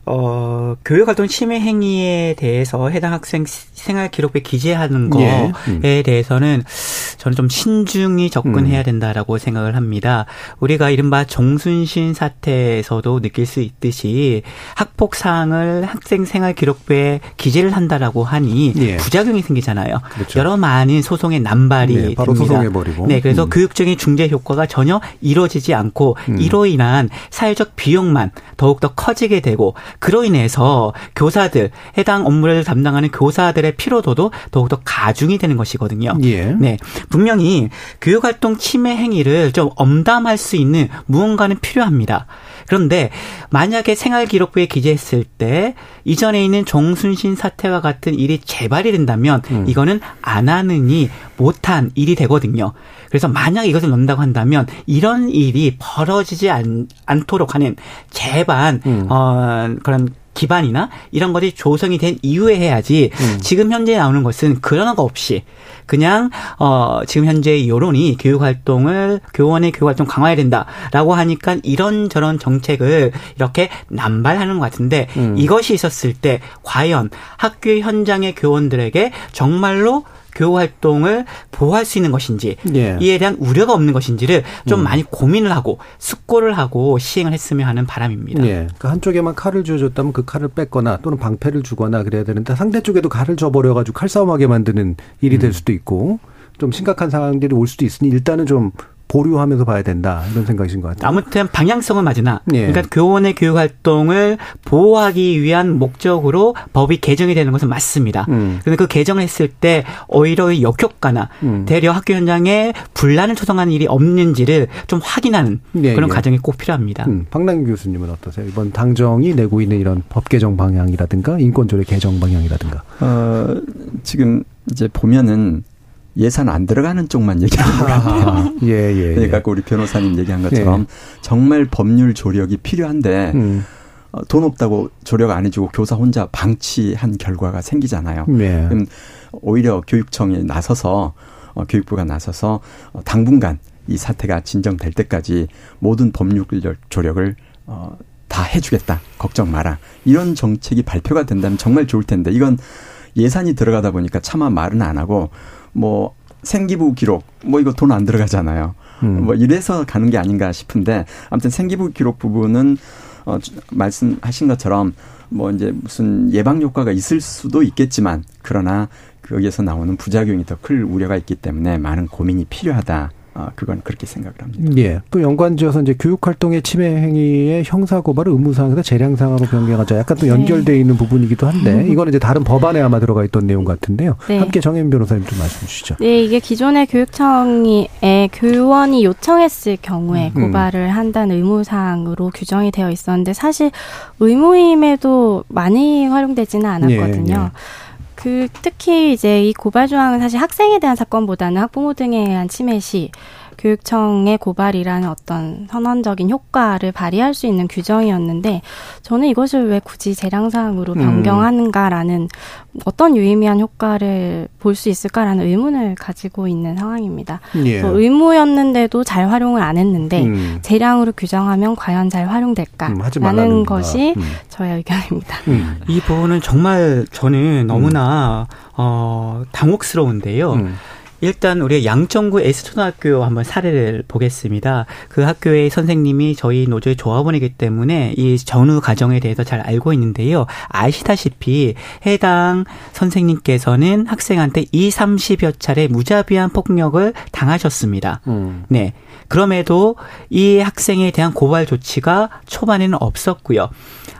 어, 교육활동 침해 행위에 대해서 해당 학생 생활 기록부에 기재하는 거에 예. 음. 대해서는 저는 좀 신중히 접근해야 음. 된다라고 생각을 합니다. 우리가 이른바 정순신 사태에서도 느낄 수 있듯이 학폭 사항을 학생 생활 기록부에 기재를 한다라고 하니 예. 부작용이 생기잖아요. 그렇죠. 여러 많은 소송의 남발이 네, 바로 됩니다. 소송해 버리고. 네, 그래서 음. 교육적인 중재 효과가 전혀 이루어지지 않고 음. 이로 인한 사회적 비용만 더욱 더 커지게 되고 그로 인해서 교사들 해당 업무를 담당하는 교사들의 피로도도 더욱더 가중이 되는 것이거든요. 예. 네. 분명히 교육활동 침해 행위를 좀 엄담할 수 있는 무언가는 필요합니다. 그런데 만약에 생활기록부에 기재했을 때 이전에 있는 정순신 사태와 같은 일이 재발이 된다면 음. 이거는 안 하느니 못한 일이 되거든요. 그래서 만약 이것을 넣는다고 한다면 이런 일이 벌어지지 않, 않도록 하는 제반 음. 어, 그런 기반이나 이런 것이 조성이 된 이후에 해야지 음. 지금 현재 나오는 것은 그런 거 없이 그냥 어 지금 현재 여론이 교육 활동을 교원의 교육 활동 강화해야 된다라고 하니까 이런 저런 정책을 이렇게 남발하는 것 같은데 음. 이것이 있었을 때 과연 학교 현장의 교원들에게 정말로 교우 활동을 보호할 수 있는 것인지 예. 이에 대한 우려가 없는 것인지를 좀 음. 많이 고민을 하고 숙고를 하고 시행을 했으면 하는 바람입니다. 예. 그 한쪽에만 칼을 쥐어줬다면 그 칼을 뺐거나 또는 방패를 주거나 그래야 되는데 상대 쪽에도 칼을 줘버려 가지고 칼싸움하게 만드는 일이 될 음. 수도 있고 좀 심각한 상황들이 올 수도 있으니 일단은 좀 보류하면서 봐야 된다 이런 생각이신 것 같아요. 아무튼 방향성은 맞으나 예. 그러니까 교원의 교육 활동을 보호하기 위한 목적으로 법이 개정이 되는 것은 맞습니다. 음. 그런데 그 개정을 했을 때 오히려 역효과나 음. 대려 학교 현장에 분란을 조성하는 일이 없는지를 좀 확인하는 예, 그런 예. 과정이 꼭 필요합니다. 음. 박남 교수님은 어떠세요? 이번 당정이 내고 있는 이런 법 개정 방향이라든가 인권조례 개정 방향이라든가. 어, 지금 이제 보면은 예산 안 들어가는 쪽만 얘기하는 거예요. 예, 예. 그러니까 우리 변호사님 얘기한 것처럼 예. 정말 법률 조력이 필요한데 음. 어, 돈 없다고 조력 안 해주고 교사 혼자 방치한 결과가 생기잖아요. 예. 그럼 오히려 교육청이 나서서 어, 교육부가 나서서 어, 당분간 이 사태가 진정될 때까지 모든 법률 조력을 어, 다 해주겠다. 걱정 마라. 이런 정책이 발표가 된다면 정말 좋을 텐데 이건 예산이 들어가다 보니까 차마 말은 안 하고 뭐 생기부 기록 뭐 이거 돈 안 들어가잖아요. 음. 뭐 이래서 가는 게 아닌가 싶은데 아무튼 생기부 기록 부분은 어 말씀하신 것처럼 뭐 이제 무슨 예방 효과가 있을 수도 있겠지만 그러나 거기에서 나오는 부작용이 더 클 우려가 있기 때문에 많은 고민이 필요하다. 아, 그건 그렇게 생각을 합니다. 예. 또 연관지어서 이제 교육활동의 침해 행위의 형사고발을 의무사항에서 재량사항으로 변경하자 약간 또 네. 연결되어 있는 부분이기도 한데 음. 이거는 이제 다른 법안에 아마 들어가 있던 내용 같은데요. 네. 함께 정혜민 변호사님 좀 말씀 주시죠. 네, 이게 기존의 교육청이 교원이 요청했을 경우에 음. 고발을 음. 한다는 의무사항으로 규정이 되어 있었는데 사실 의무임에도 많이 활용되지는 않았거든요. 예, 예. 그 특히 이제 이 고발 조항은 사실 학생에 대한 사건보다는 학부모 등에 의한 침해 시 교육청의 고발이라는 어떤 선언적인 효과를 발휘할 수 있는 규정이었는데 저는 이것을 왜 굳이 재량사항으로 음. 변경하는가라는 음. 어떤 유의미한 효과를 볼 수 있을까라는 의문을 가지고 있는 상황입니다. 예. 의무였는데도 잘 활용을 안 했는데 음. 재량으로 규정하면 과연 잘 활용될까라는 음, 것이 음. 저의 의견입니다. 음. 이 부분은 정말 저는 너무나 어, 당혹스러운데요. 일단 우리 양천구 S초등학교 한번 사례를 보겠습니다. 그 학교의 선생님이 저희 노조의 조합원이기 때문에 이 전후 과정에 대해서 잘 알고 있는데요. 아시다시피 해당 선생님께서는 학생한테 2, 30여 차례 무자비한 폭력을 당하셨습니다. 음. 네. 그럼에도 이 학생에 대한 고발 조치가 초반에는 없었고요.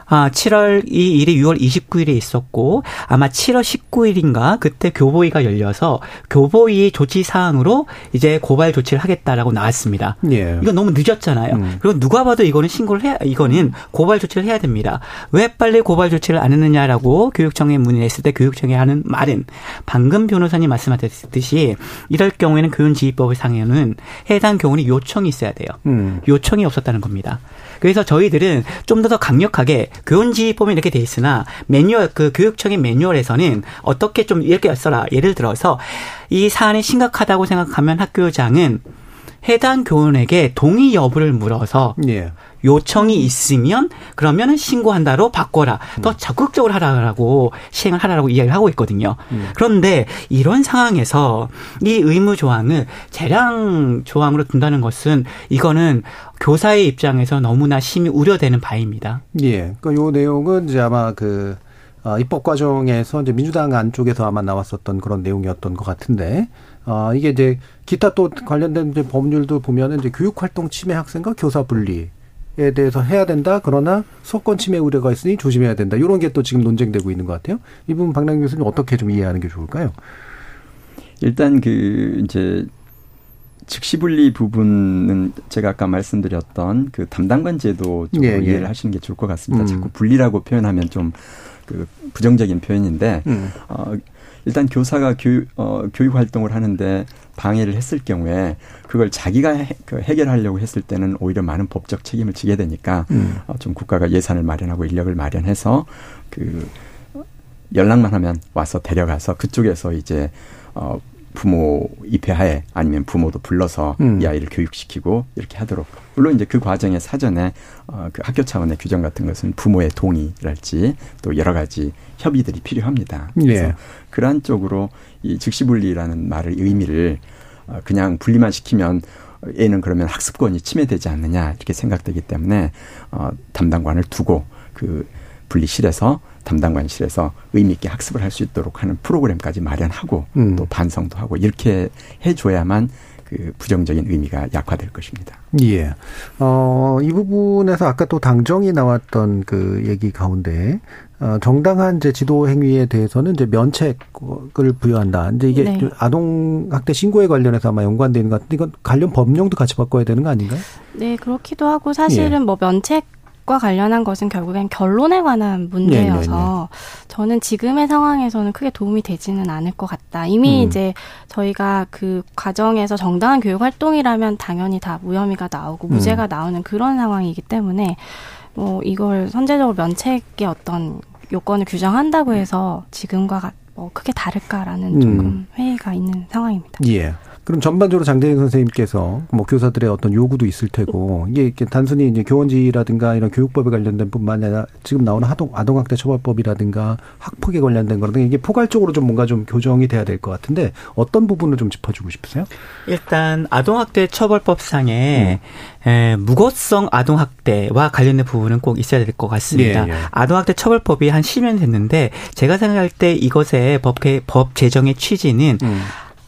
아, 7월 이 일이 6월 29일에 있었고 아마 7월 19일인가 그때 교보위가 열려서 교보위 조치 사항으로 이제 고발 조치를 하겠다라고 나왔습니다. 예. 이건 너무 늦었잖아요. 음. 그리고 누가 봐도 이거는 신고를 해야 이거는 고발 조치를 해야 됩니다. 왜 빨리 고발 조치를 안 했느냐라고 교육청에 문의했을 때 교육청이 하는 말은 방금 변호사님 말씀하셨듯이 이럴 경우에는 교육지휘법을 상에는 해당 교원이 요청이 있어야 돼요. 음. 요청이 없었다는 겁니다. 그래서 저희들은 좀더 강력하게 교원지휘법이 이렇게 돼 있으나 매뉴얼 그 교육청의 매뉴얼에서는 어떻게 좀 이렇게 써라. 예를 들어서 이 사안이 심각하다고 생각하면 학교장은 해당 교원에게 동의 여부를 물어서 예. 요청이 있으면 그러면은 신고한다로 바꿔라. 더 음. 적극적으로 하라고 시행을 하라고 이야기를 하고 있거든요. 음. 그런데 이런 상황에서 이 의무 조항을 재량 조항으로 둔다는 것은 이거는 교사의 입장에서 너무나 심히 우려되는 바입니다. 예. 그러니까 요 내용은 이제 아마 그 어, 입법 과정에서 이제 민주당 안쪽에서 아마 나왔었던 그런 내용이었던 것 같은데, 어, 이게 이제 기타 또 관련된 이제 법률도 보면은 이제 교육활동 침해 학생과 교사 분리, 에 대해서 해야 된다. 그러나 소권 침해 우려가 있으니 조심해야 된다. 이런 게 또 지금 논쟁되고 있는 것 같아요. 이 부분 박남 교수님 어떻게 좀 이해하는 게 좋을까요? 일단 그 이제 즉시 분리 부분은 제가 아까 말씀드렸던 그 담당관 제도 쪽으로 예, 예. 이해를 하시는 게 좋을 것 같습니다. 음. 자꾸 분리라고 표현하면 좀 그 부정적인 표현인데 음. 어 일단 교사가 교육 어 교육 활동을 하는데 방해를 했을 경우에 그걸 자기가 해, 그 해결하려고 했을 때는 오히려 많은 법적 책임을 지게 되니까 음. 어, 좀 국가가 예산을 마련하고 인력을 마련해서 그 연락만 하면 와서 데려가서 그쪽에서 이제 어 부모 입회하에 아니면 부모도 불러서 음. 이 아이를 교육시키고 이렇게 하도록 물론 이제 그 과정에 사전에 어그 학교 차원의 규정 같은 것은 부모의 동의랄지 또 여러 가지 협의들이 필요합니다. 그래서 예. 그러한 쪽으로 이 즉시 분리라는 말을 의미를 어, 그냥 분리만 시키면 애는 그러면 학습권이 침해되지 않느냐 이렇게 생각되기 때문에 어 담당관을 두고 그 분리실에서 담당관실에서 의미 있게 학습을 할 수 있도록 하는 프로그램까지 마련하고 음. 또 반성도 하고 이렇게 해줘야만 그그 부정적인 의미가 약화될 것입니다. 예. 어, 이 부분에서 아까 또 당정이 나왔던 그 얘기 가운데 어, 정당한 이제 지도 행위에 대해서는 이제 면책을 부여한다. 이제 이게 네. 아동 학대 신고에 관련해서 아마 연관되어 있는 것 같은데 이건 관련 법령도 같이 바꿔야 되는 거 아닌가요? 네, 그렇기도 하고 사실은 예. 뭐 면책 과 관련한 것은 결국엔 결론에 관한 문제여서 네네네. 네, 네. 저는 지금의 상황에서는 크게 도움이 되지는 않을 것 같다. 이미 음. 이제 저희가 그 과정에서 정당한 교육 활동이라면 당연히 다 무혐의가 나오고 무죄가 음. 나오는 그런 상황이기 때문에 뭐 이걸 선제적으로 면책의 어떤 요건을 규정한다고 해서 지금과 뭐 크게 다를까라는 음. 조금 회의가 있는 상황입니다. 예. 그럼 전반적으로 장대인 선생님께서 뭐 교사들의 어떤 요구도 있을 테고 이게 이렇게 단순히 이제 교원지라든가 이런 교육법에 관련된 뿐만 아니라 지금 나오는 아동 아동학대 처벌법이라든가 학폭에 관련된 거라든가 이게 포괄적으로 좀 뭔가 좀 교정이 돼야 될 것 같은데 어떤 부분을 좀 짚어주고 싶으세요? 일단 아동학대 처벌법상에 음. 에, 무고성 아동학대와 관련된 부분은 꼭 있어야 될 것 같습니다. 예, 예. 아동학대 처벌법이 한 10년 됐는데 제가 생각할 때 이것의 법, 법 제정의 취지는 음.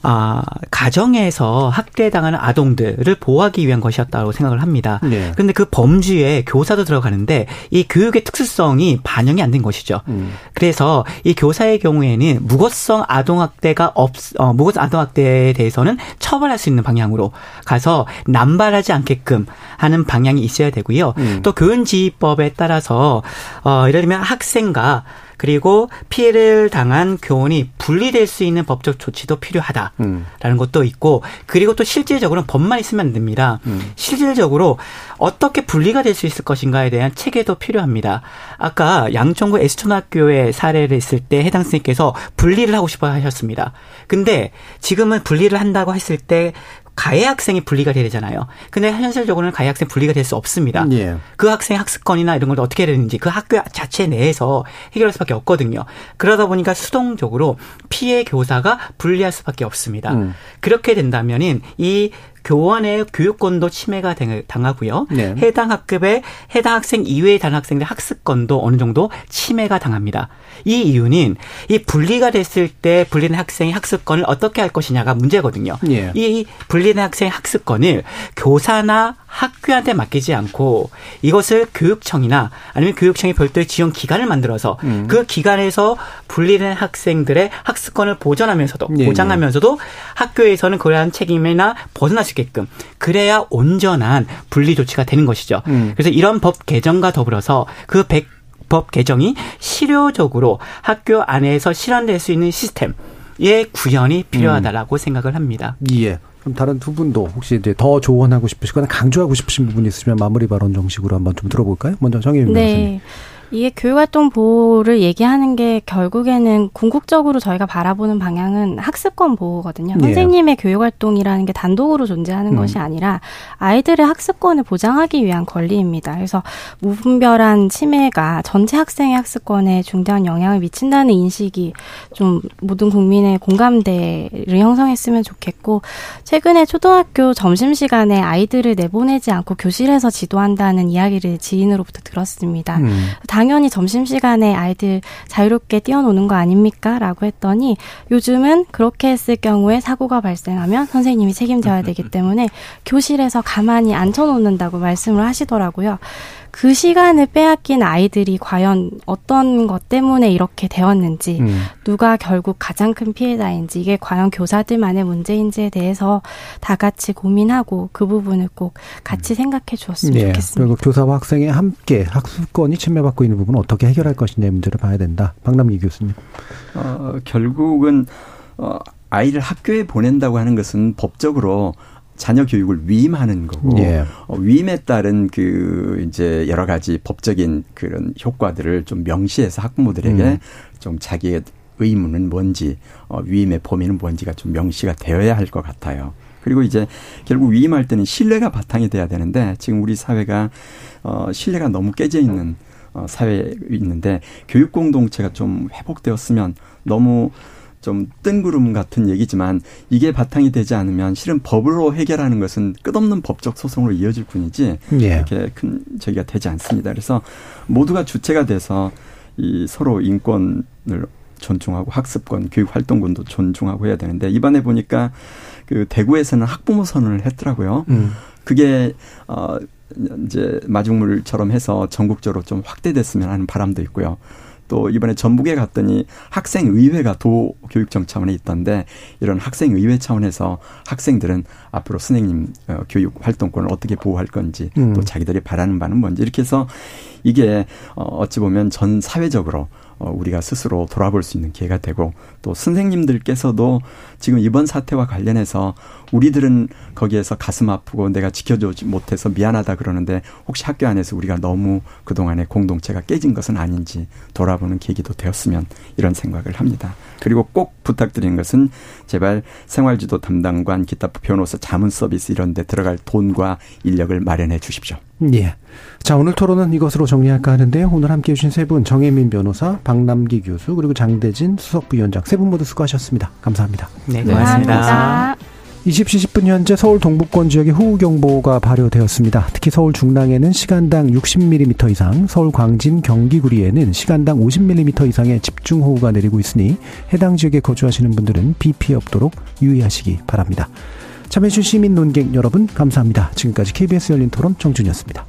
아, 가정에서 학대당하는 아동들을 보호하기 위한 것이었다고 생각을 합니다. 네. 그런데 그 범주에 교사도 들어가는데 이 교육의 특수성이 반영이 안 된 것이죠. 음. 그래서 이 교사의 경우에는 무고성 아동학대가 없, 어, 무고성 아동학대에 대해서는 처벌할 수 있는 방향으로 가서 남발하지 않게끔 하는 방향이 있어야 되고요. 음. 또 교훈지휘법에 따라서 어, 예를 들면 학생과 그리고 피해를 당한 교원이 분리될 수 있는 법적 조치도 필요하다라는 음. 것도 있고 그리고 또 실질적으로는 법만 있으면 안 됩니다. 음. 실질적으로 어떻게 분리가 될 수 있을 것인가에 대한 체계도 필요합니다. 아까 양천구 에스톤학교의 사례를 했을 때 해당 선생님께서 분리를 하고 싶어 하셨습니다. 근데 지금은 분리를 한다고 했을 때 가해 학생이 분리가 돼야 되잖아요. 근데 현실적으로는 가해 학생 분리가 될 수 없습니다. 예. 그 학생 학습권이나 이런 걸 어떻게 해야 되는지 그 학교 자체 내에서 해결할 수밖에 없거든요. 그러다 보니까 수동적으로 피해 교사가 분리할 수밖에 없습니다. 음. 그렇게 된다면은 이 교원의 교육권도 침해가 당하고요. 네. 해당 학급에 해당 학생 이외의 다른 학생들 학습권도 어느 정도 침해가 당합니다. 이 이유는 이 분리가 됐을 때 분리된 학생의 학습권을 어떻게 할 것이냐가 문제거든요. 예. 이 분리된 학생의 학습권을 교사나 학교한테 맡기지 않고 이것을 교육청이나 아니면 교육청이 별도의 지원 기관을 만들어서 음. 그 기관에서 분리된 학생들의 학습권을 보전하면서도 예, 보장하면서도 예. 학교에서는 그러한 책임이나 벗어날 수 있게끔 그래야 온전한 분리 조치가 되는 것이죠. 음. 그래서 이런 법 개정과 더불어서 그 백, 법 개정이 실효적으로 학교 안에서 실현될 수 있는 시스템의 구현이 필요하다라고 음. 생각을 합니다. 예. 그럼 다른 두 분도 혹시 이제 더 조언하고 싶으시거나 강조하고 싶으신 부분이 있으면 마무리 발언 정식으로 한번 좀 들어볼까요? 먼저 정혜민 네. 변호사님. 이게 교육활동 보호를 얘기하는 게 결국에는 궁극적으로 저희가 바라보는 방향은 학습권 보호거든요. 예. 선생님의 교육활동이라는 게 단독으로 존재하는 음. 것이 아니라 아이들의 학습권을 보장하기 위한 권리입니다. 그래서 무분별한 침해가 전체 학생의 학습권에 중대한 영향을 미친다는 인식이 좀 모든 국민의 공감대를 형성했으면 좋겠고 최근에 초등학교 점심시간에 아이들을 내보내지 않고 교실에서 지도한다는 이야기를 지인으로부터 들었습니다. 음. 당연히 점심시간에 아이들 자유롭게 뛰어노는 거 아닙니까? 라고 했더니 요즘은 그렇게 했을 경우에 사고가 발생하면 선생님이 책임져야 되기 때문에 교실에서 가만히 앉혀놓는다고 말씀을 하시더라고요. 그 시간을 빼앗긴 아이들이 과연 어떤 것 때문에 이렇게 되었는지, 음. 누가 결국 가장 큰 피해자인지, 이게 과연 교사들만의 문제인지에 대해서 다 같이 고민하고 그 부분을 꼭 같이 음. 생각해 주었으면 네. 좋겠습니다. 그리고 교사와 학생이 함께 학습권이 침해받고 있는 부분은 어떻게 해결할 것인지의 문제를 봐야 된다. 박남기 교수님. 어, 결국은 어, 아이를 학교에 보낸다고 하는 것은 법적으로 자녀 교육을 위임하는 거고 예. 어, 위임에 따른 그 이제 여러 가지 법적인 그런 효과들을 좀 명시해서 학부모들에게 음. 좀 자기의 의무는 뭔지 어, 위임의 범위는 뭔지가 좀 명시가 되어야 할 것 같아요. 그리고 이제 결국 위임할 때는 신뢰가 바탕이 돼야 되는데 지금 우리 사회가 어 신뢰가 너무 깨져 있는 어 사회에 있는데 교육 공동체가 좀 회복되었으면 너무 좀 뜬구름 같은 얘기지만 이게 바탕이 되지 않으면 실은 법으로 해결하는 것은 끝없는 법적 소송으로 이어질 뿐이지 예. 이렇게 큰 저기가 되지 않습니다. 그래서 모두가 주체가 돼서 이 서로 인권을 존중하고 학습권, 교육 활동권도 존중하고 해야 되는데 이번에 보니까 그 대구에서는 학부모 선언을 했더라고요. 음. 그게 어 이제 마중물처럼 해서 전국적으로 좀 확대됐으면 하는 바람도 있고요. 또 이번에 전북에 갔더니 학생의회가 도교육청 차원에 있던데 이런 학생의회 차원에서 학생들은 앞으로 선생님 어, 교육 활동권을 어떻게 보호할 건지 음. 또 자기들이 바라는 바는 뭔지 이렇게 해서 이게 어, 어찌 보면 전 사회적으로 어, 우리가 스스로 돌아볼 수 있는 기회가 되고 또 선생님들께서도 지금 이번 사태와 관련해서 우리들은 거기에서 가슴 아프고 내가 지켜주지 못해서 미안하다 그러는데 혹시 학교 안에서 우리가 너무 그동안의 공동체가 깨진 것은 아닌지 돌아보는 계기도 되었으면 이런 생각을 합니다. 그리고 꼭 부탁드리는 것은 제발 생활지도 담당관, 기타 변호사, 자문 서비스 이런 데 들어갈 돈과 인력을 마련해 주십시오. 예. 자, 오늘 토론은 이것으로 정리할까 하는데요. 오늘 함께 해주신 세 분, 정혜민 변호사, 박남기 교수, 그리고 장대진 수석부위원장 세 분 모두 수고하셨습니다. 감사합니다. 네, 고맙습니다. 감사합니다. 20시 10분 현재 서울 동북권 지역에 호우경보가 발효되었습니다. 특히 서울 중랑에는 시간당 60mm 이상, 서울 광진 경기구리에는 시간당 50mm 이상의 집중호우가 내리고 있으니 해당 지역에 거주하시는 분들은 비 피해 없도록 유의하시기 바랍니다. 참여해주신 시민 논객 여러분 감사합니다. 지금까지 KBS 열린 토론 정준이었습니다.